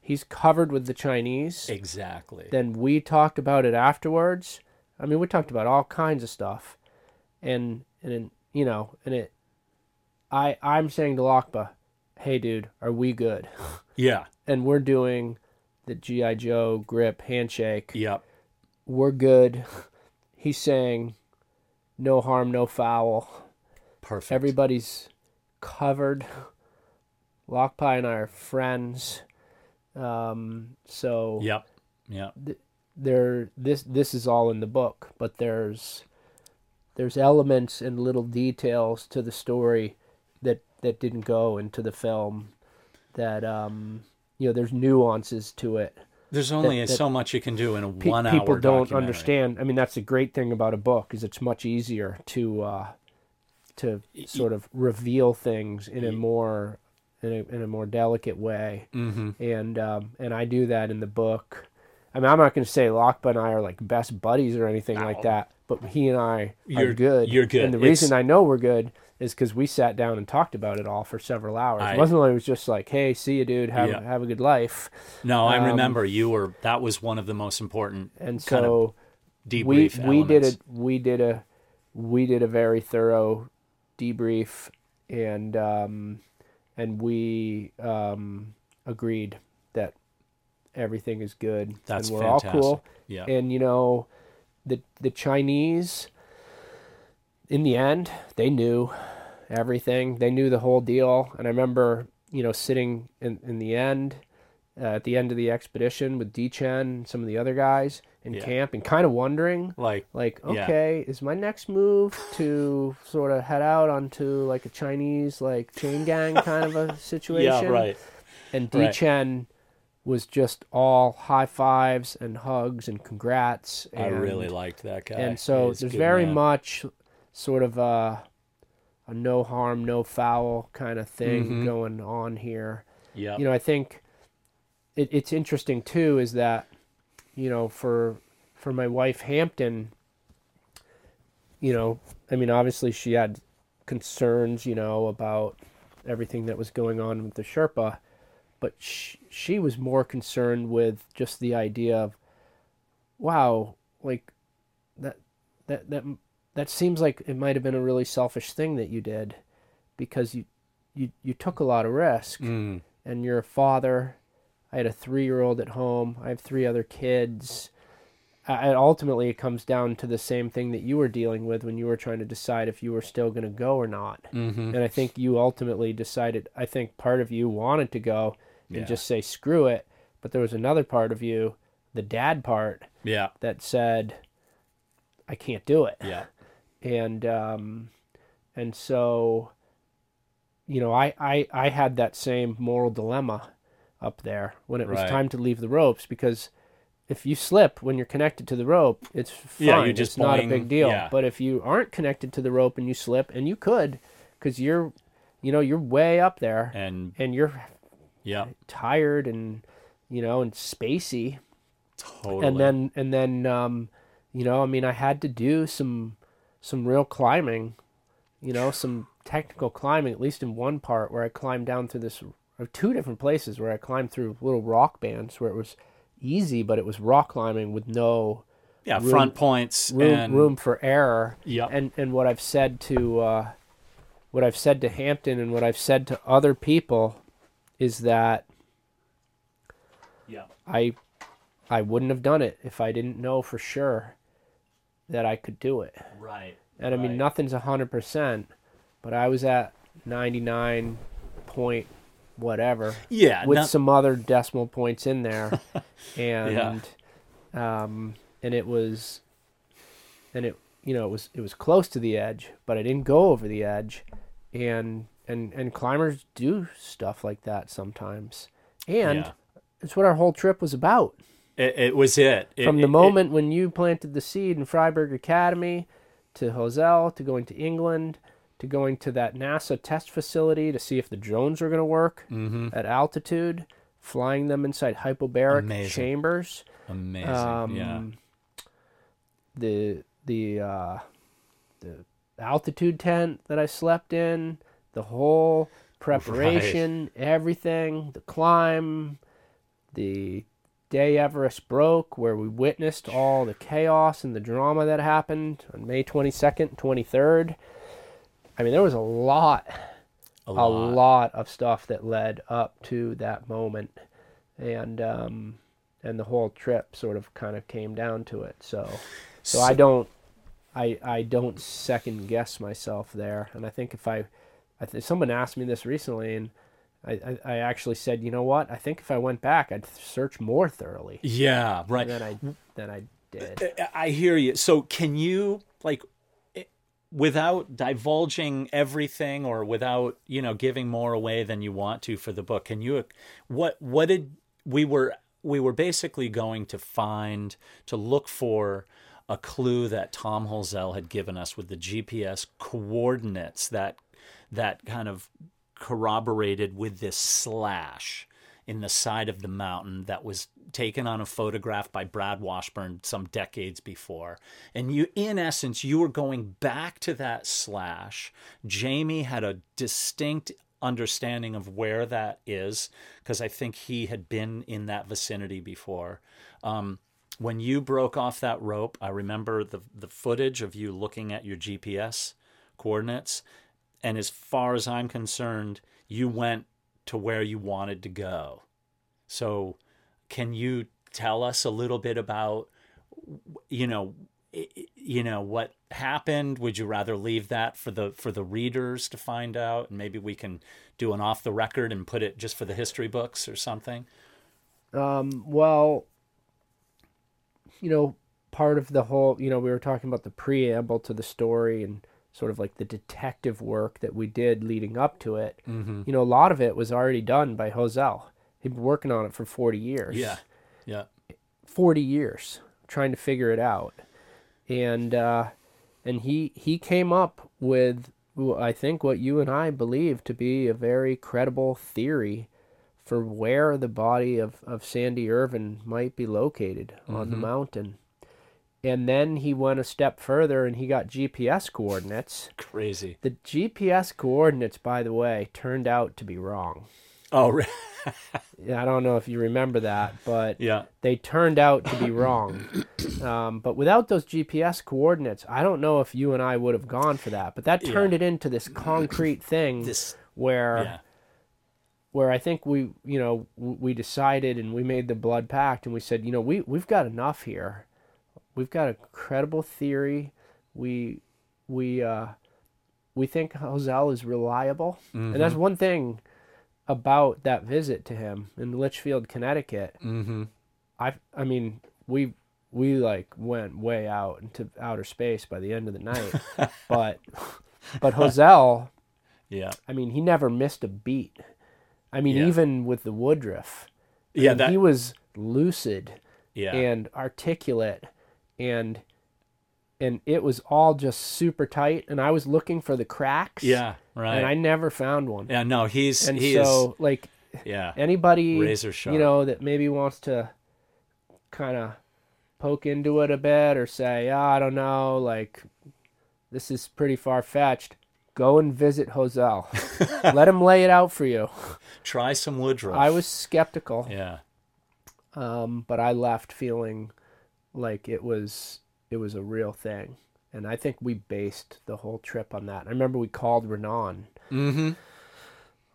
he's covered with the Chinese Exactly. then we talked about it afterwards. I mean, we talked about all kinds of stuff, and and you know, and it. I I'm saying to Lakpa, hey dude, are we good? Yeah. And we're doing the GI Joe grip handshake. Yep. We're good. He's saying, no harm, no foul. Perfect. Everybody's covered. Lakpa and I are friends. Um, so Yep. Yep. there this this is all in the book but there's there's elements and little details to the story that that didn't go into the film that um you know there's nuances to it There's only that- so much you can do in a Pe- one hour people don't understand i mean that's the great thing about a book is it's much easier to uh to sort of reveal things in a more in a, in a more delicate way Mm-hmm. and um, and I do that in the book. I mean, I'm not going to say Lakpa and I are like best buddies or anything like that, but he and I are You're- good. you're good. And the It's- reason I know we're good is because we sat down and talked about it all for several hours. I- it wasn't like it was just like, "Hey, see you, dude. Have Yeah. have a good life." No, I Um, remember you were. That was one of the most important And so debrief we we did a we did a we did a very thorough debrief, and um, and we um, agreed that everything is good That's and we're fantastic. all cool. Yeah. And you know, the the Chinese, in the end, they knew everything. They knew the whole deal. And I remember, you know, sitting in in the end, uh, at the end of the expedition with D Chen and some of the other guys in Yeah. camp, and kind of wondering, like like, Yeah. okay, is my next move to sort of head out onto like a Chinese like chain gang kind of a situation? yeah, right. And D Right. Chen was just all high fives and hugs and congrats. I really liked that guy. and so He's there's very man. much sort of a, a no harm, no foul kind of thing Mhm. going on here. Yeah. You know, I think it, it's interesting too is that, you know, for for my wife Hampton, you know, I mean, obviously she had concerns, you know, about everything that was going on with the Sherpa, but she, she was more concerned with just the idea of, wow, like that that that that seems like it might have been a really selfish thing that you did, because you you you took a lot of risk, Mm, and you're a father. I had a three year old at home. I have three other kids. And ultimately, it comes down to the same thing that you were dealing with when you were trying to decide if you were still going to go or not. mhm. And I think you ultimately decided, I think part of you wanted to go and Yeah. just say, screw it. But there was another part of you, the dad part, Yeah. that said, I can't do it Yeah. And um, and so you know I, I I had that same moral dilemma up there when it was Right. time to leave the ropes because if you slip when you're connected to the rope it's fine Yeah, you just it's not a big deal yeah. but if you aren't connected to the rope and you slip and you could because you're you know you're way up there And and you're yeah, tired and you know and spacey totally. and then and then um, you know, I mean, I had to do some some real climbing, you know, some technical climbing. At least in one part where I climbed down through this, or two different places where I climbed through little rock bands where it was easy, but it was rock climbing with no yeah, room- front points room and room for error. Yep. And and what I've said to uh, what I've said to Hampton and what I've said to other people is that yeah. I I wouldn't have done it if I didn't know for sure that I could do it. Right. And I mean Right. nothing's a hundred percent, but I was at ninety nine point whatever Yeah. with no- some other decimal points in there, and um, and it was, and it you know it was it was close to the edge, but I didn't go over the edge, and and and climbers do stuff like that sometimes, and Yeah. it's what our whole trip was about. It, it was it. It- From the it- moment when you planted the seed in Fryeburg Academy, to Holzel, to going to England, to going to that NASA test facility to see if the drones were going to work Mhm. at altitude, flying them inside hypobaric Amazing. chambers. amazing. Um, yeah. The the uh, the altitude tent that I slept in, the whole preparation, everything, the climb, the day Everest broke, where we witnessed all the chaos and the drama that happened on May 22nd, 23rd. I mean, there was a lot, A a lot. lot of stuff that led up to that moment, and um, and the whole trip sort of kind of came down to it. So, so I don't, I I don't second guess myself there, and I think if I, I th- someone asked me this recently, and I, I I actually said, you know what, I think if I went back, I'd search more thoroughly Yeah. Right. than I than I did. Uh, uh, I hear you. So can you like eh, without divulging everything or without, you know, giving more away than you want to for the book, can you uh, what what did we were we were basically going to find to look for a clue that Tom Holzel had given us with the GPS coordinates that that kind of corroborated with this slash in the side of the mountain that was taken on a photograph by Brad Washburn some decades before. And you, in essence, you were going back to that slash. Jamie had a distinct understanding of where that is because I think he had been in that vicinity before. Um, when you broke off that rope, I remember the the footage of you looking at your GPS coordinates, and as far as I'm concerned, you went to where you wanted to go. So, can you tell us a little bit about, you know, you know what happened? Would you rather leave that for the for the readers to find out, and maybe we can do an off the record and put it just for the history books or something? Um, well, you know, part of the whole, you know, we were talking about the preamble to the story and sort of like the detective work that we did leading up to it. Mm-hmm. You know, a lot of it was already done by Holzel. He'd been working on it for 40 years. Yeah, yeah, 40 years trying to figure it out. And uh, and he he came up with I think what you and I believe to be a very credible theory for where the body of, of Sandy Irvine might be located on the mountain. And then he went a step further and he got GPS coordinates. crazy. The GPS coordinates, by the way, turned out to be wrong. Oh, Yeah, I don't know if you remember that, but yeah, they turned out to be wrong. Um, but without those GPS coordinates, I don't know if you and I would have gone for that. But that turned Yeah. it into this concrete thing this, where yeah, where I think we, you know, we decided and we made the blood pact and we said, you know, we we've got enough here. We've got a credible theory. We we uh we think Holzel is reliable. And that's one thing about that visit to him in Litchfield, Connecticut. mm-hmm. I I mean, we we like went way out into outer space by the end of the night. but but Holzel yeah, I mean, he never missed a beat. I mean, Yeah. even with the Woodruff, yeah. That he was lucid yeah, and articulate, and and it was all just super tight. And I was looking for the cracks, yeah, right. and I never found one. yeah, no, he's and he so, like yeah, anybody, Razor sharp. you know, that maybe wants to kind of poke into it a bit or say, oh, I don't know, like this is pretty far fetched. Go and visit Holzel. Let him lay it out for you. try some Woodruff. I was skeptical, yeah, um, but I left feeling like it was it was a real thing, and I think we based the whole trip on that. I remember we called Renan mm-hmm.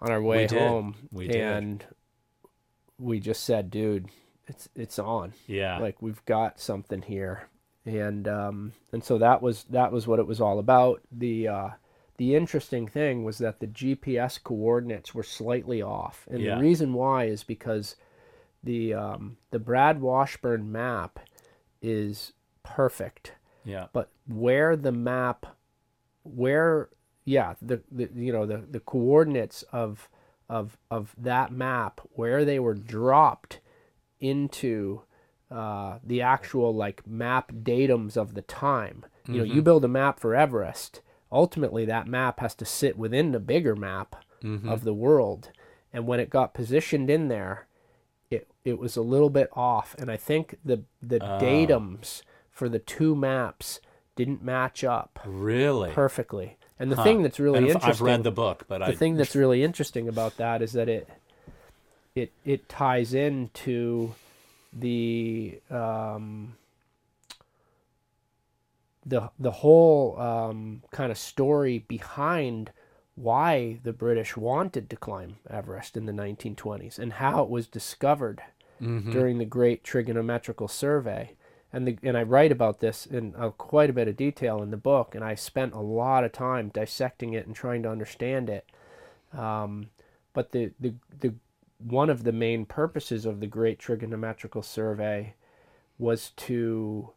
on our way did. home, We and we just said, "Dude, it's it's on. yeah, Like we've got something here." And um, and so that was that was what it was all about. The uh, the interesting thing was that the GPS coordinates were slightly off, and Yeah. the reason why is because the um, the Brad Washburn map is perfect, yeah, but where the map, where yeah, the, the you know the the coordinates of of of that map where they were dropped into uh, the actual like map datums of the time. You know, you build a map for Everest. Ultimately, that map has to sit within the bigger map of the world. And when it got positioned in there, it was a little bit off. And I think the the datums for the two maps didn't match up really. perfectly. And the thing that's really interesting I've read the book, but the I thing that's really interesting about that is that it it it ties into the um, the the whole um, kind of story behind why the British wanted to climb Everest in the 1920s and how it was discovered during the Great Trigonometrical Survey. And the, and I write about this in uh, quite a bit of detail in the book, and I spent a lot of time dissecting it and trying to understand it. Um, but the, the the one of the main purposes of the Great Trigonometrical Survey was to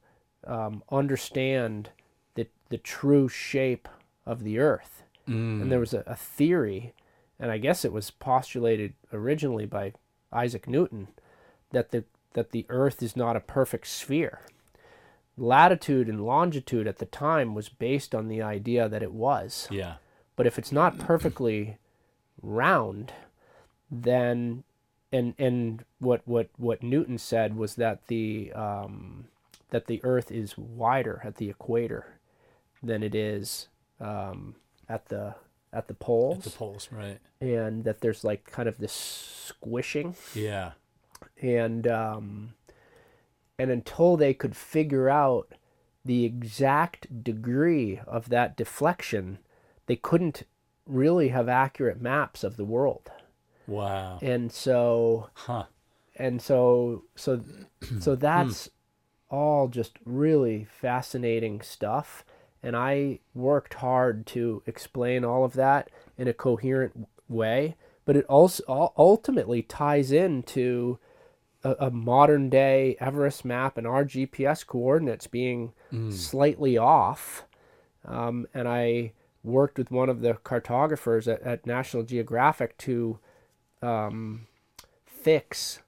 um, understand the the true shape of the Earth. And there was a, a theory, and I guess it was postulated originally by Isaac Newton, that the that the Earth is not a perfect sphere. Latitude and longitude at the time was based on the idea that it was. yeah, But if it's not perfectly round, then and and what what what Newton said was that the um, that the Earth is wider at the equator than it is um, at the at the poles, At The poles, right? and that there's like kind of this squishing, Yeah. And um, and until they could figure out the exact degree of that deflection, they couldn't really have accurate maps of the world. Wow. And so Huh. and so so so that's all just really fascinating stuff and i worked hard to explain all of that in a coherent way but it also ultimately ties into a, a modern day everest map and our gps coordinates being slightly off. Um, and i worked with one of the cartographers at, at national geographic to um, fix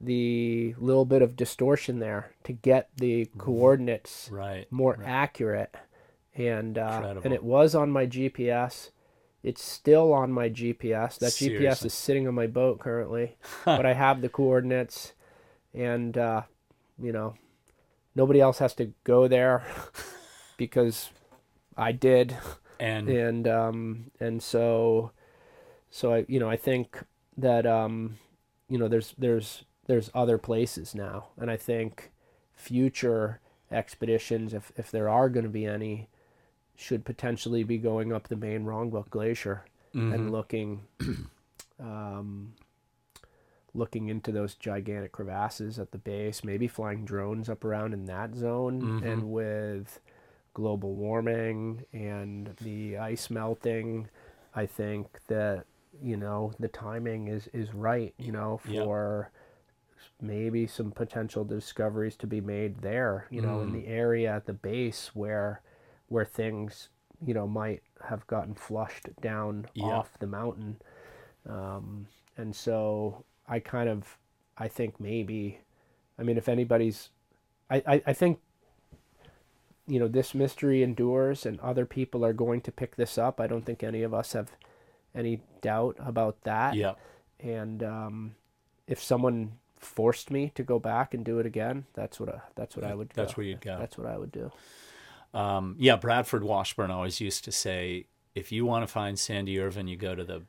the little bit of distortion there to get the coordinates Right. more accurate. And uh, and it was on my GPS it's still on my GPS that GPS is sitting on my boat currently but I have the coordinates and uh, you know nobody else has to go there because I did. And and um and so so I you know I think that um you know there's there's there's other places now. And I think future expeditions if if there are going to be any should potentially be going up the main Rongbuk glacier and mm-hmm. looking um looking into those gigantic crevasses at the base maybe flying drones up around in that zone mm-hmm. and with global warming and the ice melting, I think that you know the timing is is right. You know Yep. for maybe some potential discoveries to be made there. You know in mm. the area at the base where where things you know might have gotten flushed down Yeah. off the mountain, um, and so I kind of I think maybe, I mean if anybody's, I I, I think you know this mystery endures and other people are going to pick this up i don't think any of us have any doubt about that yeah. and um, if someone forced me to go back and do it again that's what I, that's what i would That's go. where you'd go. that's what i would do Um, yeah, Bradford Washburn always used to say, if you want to find Sandy Irvine, you go to the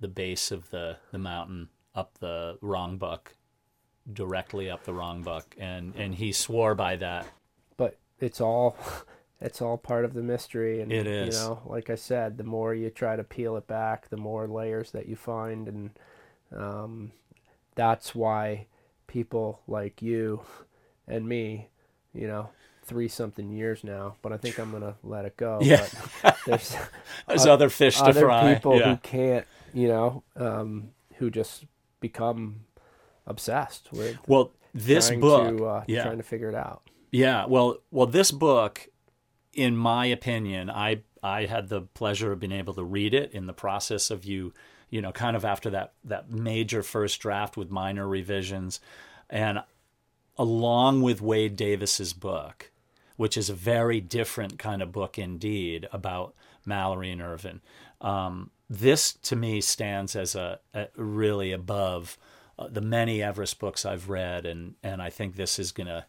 the base of the the mountain up the Rongbuk, directly up the Rongbuk, and and he swore by that. but it's all it's all part of the mystery and It is. you know like i said the more you try to peel it back the more layers that you find and um, that's why people like you and me you know three something years now but i think i'm gonna let it go Yeah. but there's There's other fish to other fry. people yeah. who can't you know um, who just become obsessed with Well, this trying book, to, uh, yeah, trying to figure it out Yeah, well, well, this book, in my opinion, I I had the pleasure of being able to read it in the process of you, you know, kind of after that that major first draft with minor revisions, and along with Wade Davis's book, which is a very different kind of book indeed about Mallory and Irvine. Um, this to me stands as a, a really above uh, the many Everest books I've read, and and I think this is gonna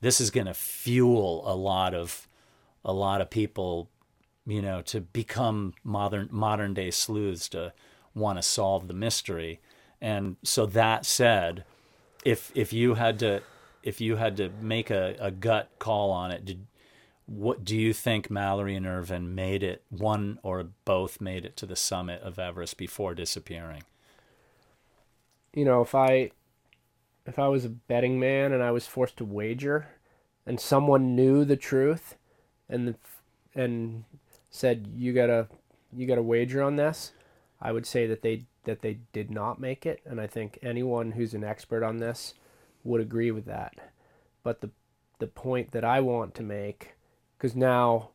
this is to fuel a lot of a lot of people you know to become modern modern day sleuths to want to solve the mystery and so that said if if you had to if you had to make a, a gut call on it did what do you think Mallory and Irvine made it one or both made it to the summit of Everest before disappearing? You know, if I if I was a betting man and I was forced to wager, and someone knew the truth, and the, and said you gotta you gotta wager on this, I would say that they that they did not make it, and I think anyone who's an expert on this would agree with that. But the the point that I want to make, because now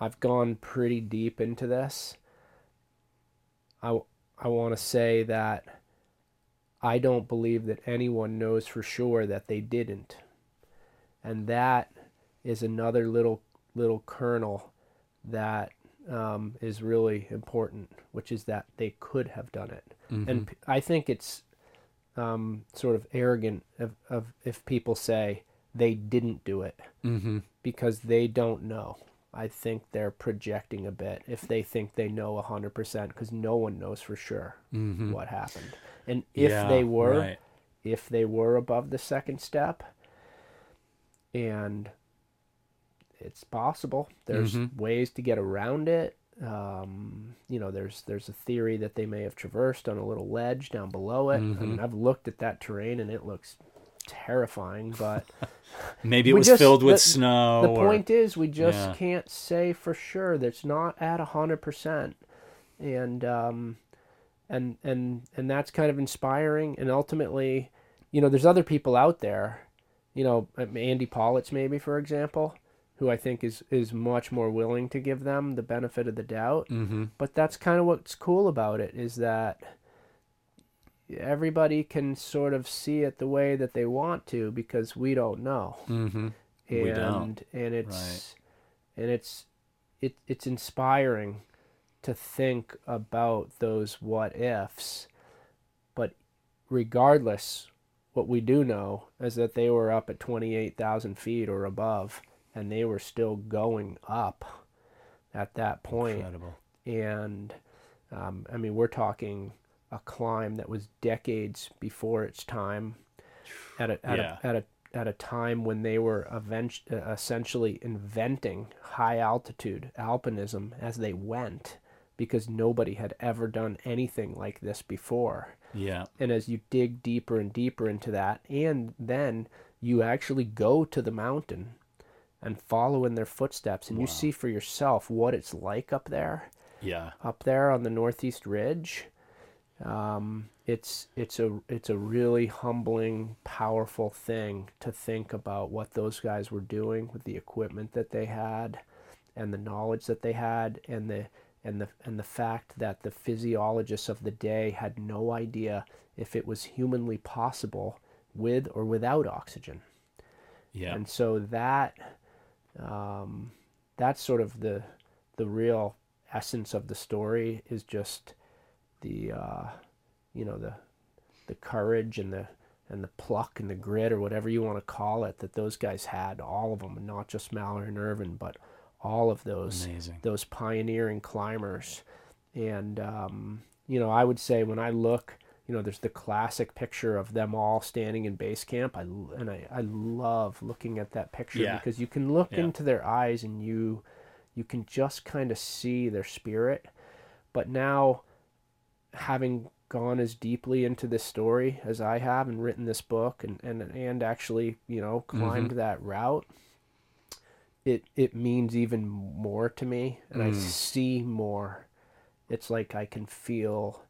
I've gone pretty deep into this. I I want to say that I don't believe that anyone knows for sure that they didn't. And that is another little little kernel that um, is really important, which is that they could have done it. And p- I think it's um, sort of arrogant of, of if people say they didn't do it Mm-hmm. because they don't know. I think they're projecting a bit if they think they know 100% because no one knows for sure what happened. And if Mm-hmm. Yeah, they were, right. if they were above the second step, and it's possible, there's Mhm. ways to get around it. Um, you know, there's there's a theory that they may have traversed on a little ledge down below it. I Mm-hmm. mean, I've looked at that terrain and it looks terrifying, but Maybe it was just- filled with the- snow. the or- point is, we just Yeah. can't say for sure. That's not at a hundred percent, and um, and and and that's kind of inspiring. And ultimately, you know, there's other people out there, you know, um, Andy Politz maybe for example, who I think is is much more willing to give them the benefit of the doubt. Mm-hmm. But that's kind of what's cool about it is that everybody can sort of see it the way that they want to because we don't know Mm-hmm. and We don't. and it's and it's it it's inspiring to think about those what ifs but regardless what we do know is that they were up at 28,000 feet or above and they were still going up at that point Incredible. and um, I mean we're talking a climb that was decades before its time at a at, Yeah. a, at a at a time when they were event- uh, essentially inventing high altitude alpinism as they went because nobody had ever done anything like this before Yeah. and as you dig deeper and deeper into that and then you actually go to the mountain and follow in their footsteps and you see for yourself what it's like up there Yeah. up there on the northeast ridge um, it's it's a it's a really humbling powerful thing to think about what those guys were doing with the equipment that they had and the knowledge that they had and the and the and the fact that the physiologists of the day had no idea if it was humanly possible with or without oxygen Yeah. and so that um, that's sort of the the real essence of the story is just the uh, you know the the courage and the and the pluck and the grit or whatever you want to call it that those guys had all of them and not just Mallory and Irvine but all of those Amazing. those pioneering climbers and um, you know I would say when I look you know there's the classic picture of them all standing in base camp. I and I, I love looking at that picture Yeah. because you can look Yeah. into their eyes and you you can just kind of see their spirit. But now having gone as deeply into this story as I have and written this book and and, and actually you know mm-hmm. climbed that route it it means even more to me. And I mm. see more. It's like I can feel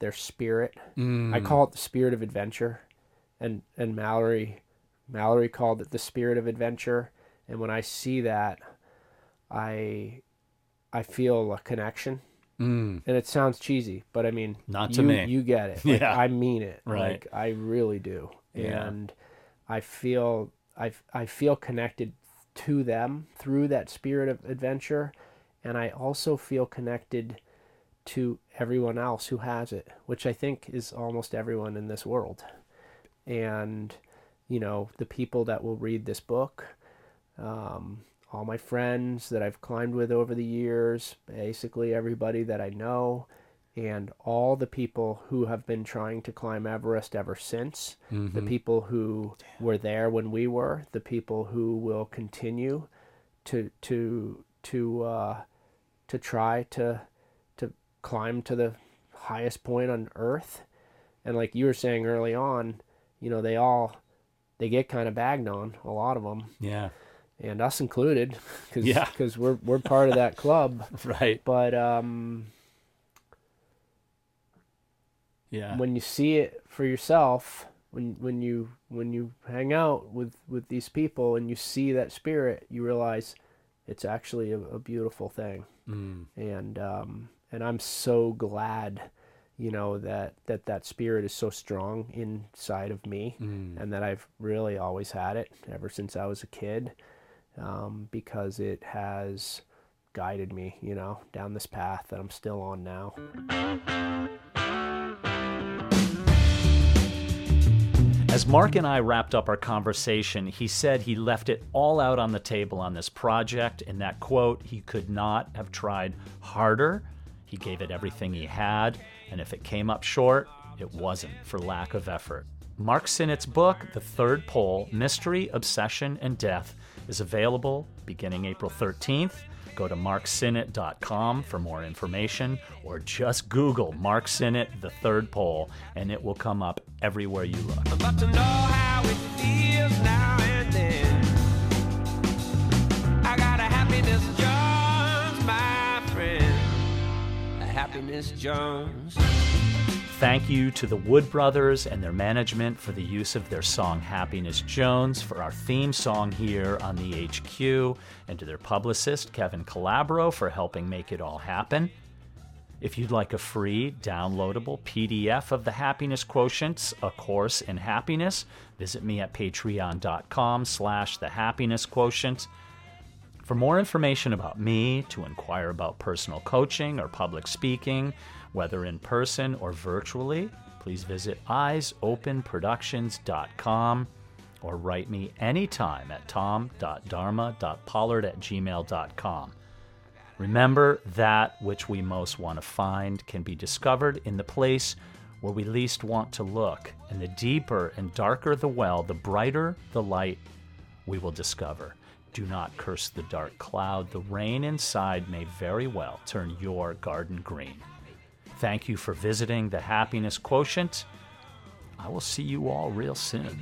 their spirit Mm. I call it the spirit of adventure and and Mallory Mallory called it the spirit of adventure and when I see that I I feel a connection Mm. and it sounds cheesy, but I mean, Not to you, me. You get it. Like, Yeah. I mean it. Right. Like I really do. Yeah. And I feel I I feel connected to them through that spirit of adventure, and I also feel connected to everyone else who has it, which I think is almost everyone in this world. And you know, the people that will read this book, um, all my friends that I've climbed with over the years, basically everybody that I know, and all the people who have been trying to climb Everest ever since, the people who were there when we were, the people who will continue to to to uh, to try to to climb to the highest point on Earth, and like you were saying early on, you know they all they get kind of bagged on a lot of them Yeah. and us included because Yeah. we're we're part of that club Right. but um Yeah. when you see it for yourself when when you when you hang out with with these people and you see that spirit you realize it's actually a, a beautiful thing Mm. and um and I'm so glad you know that that that spirit is so strong inside of me Mm. and that I've really always had it ever since I was a kid um, because it has guided me, you know, down this path that I'm still on now. As Mark and I wrapped up our conversation, he said he left it all out on the table on this project. In that quote, he could not have tried harder. He gave it everything he had, and if it came up short, it wasn't for lack of effort. Mark Synnott's book, The Third Pole Mystery, Obsession, and Death, is available beginning April 13th. Go to marksynnott.com for more information or just Google Mark Sinnott, The Third Pole, and it will come up everywhere you look. Jones. Thank you to the Wood Brothers and their management for the use of their song Happiness Jones for our theme song here on the HQ, and to their publicist Kevin Calabro for helping make it all happen. If you'd like a free downloadable PDF of the Happiness Quotients, a course in happiness, visit me at patreon.com slash the happiness quotient. For more information about me, to inquire about personal coaching or public speaking, whether in person or virtually, please visit eyesopenproductions.com or write me anytime at tom.dharma.pollard at gmail.com. Remember that which we most want to find can be discovered in the place where we least want to look, and the deeper and darker the well, the brighter the light we will discover. Do not curse the dark cloud. The rain inside may very well turn your garden green. Thank you for visiting the Happiness Quotient. I will see you all real soon.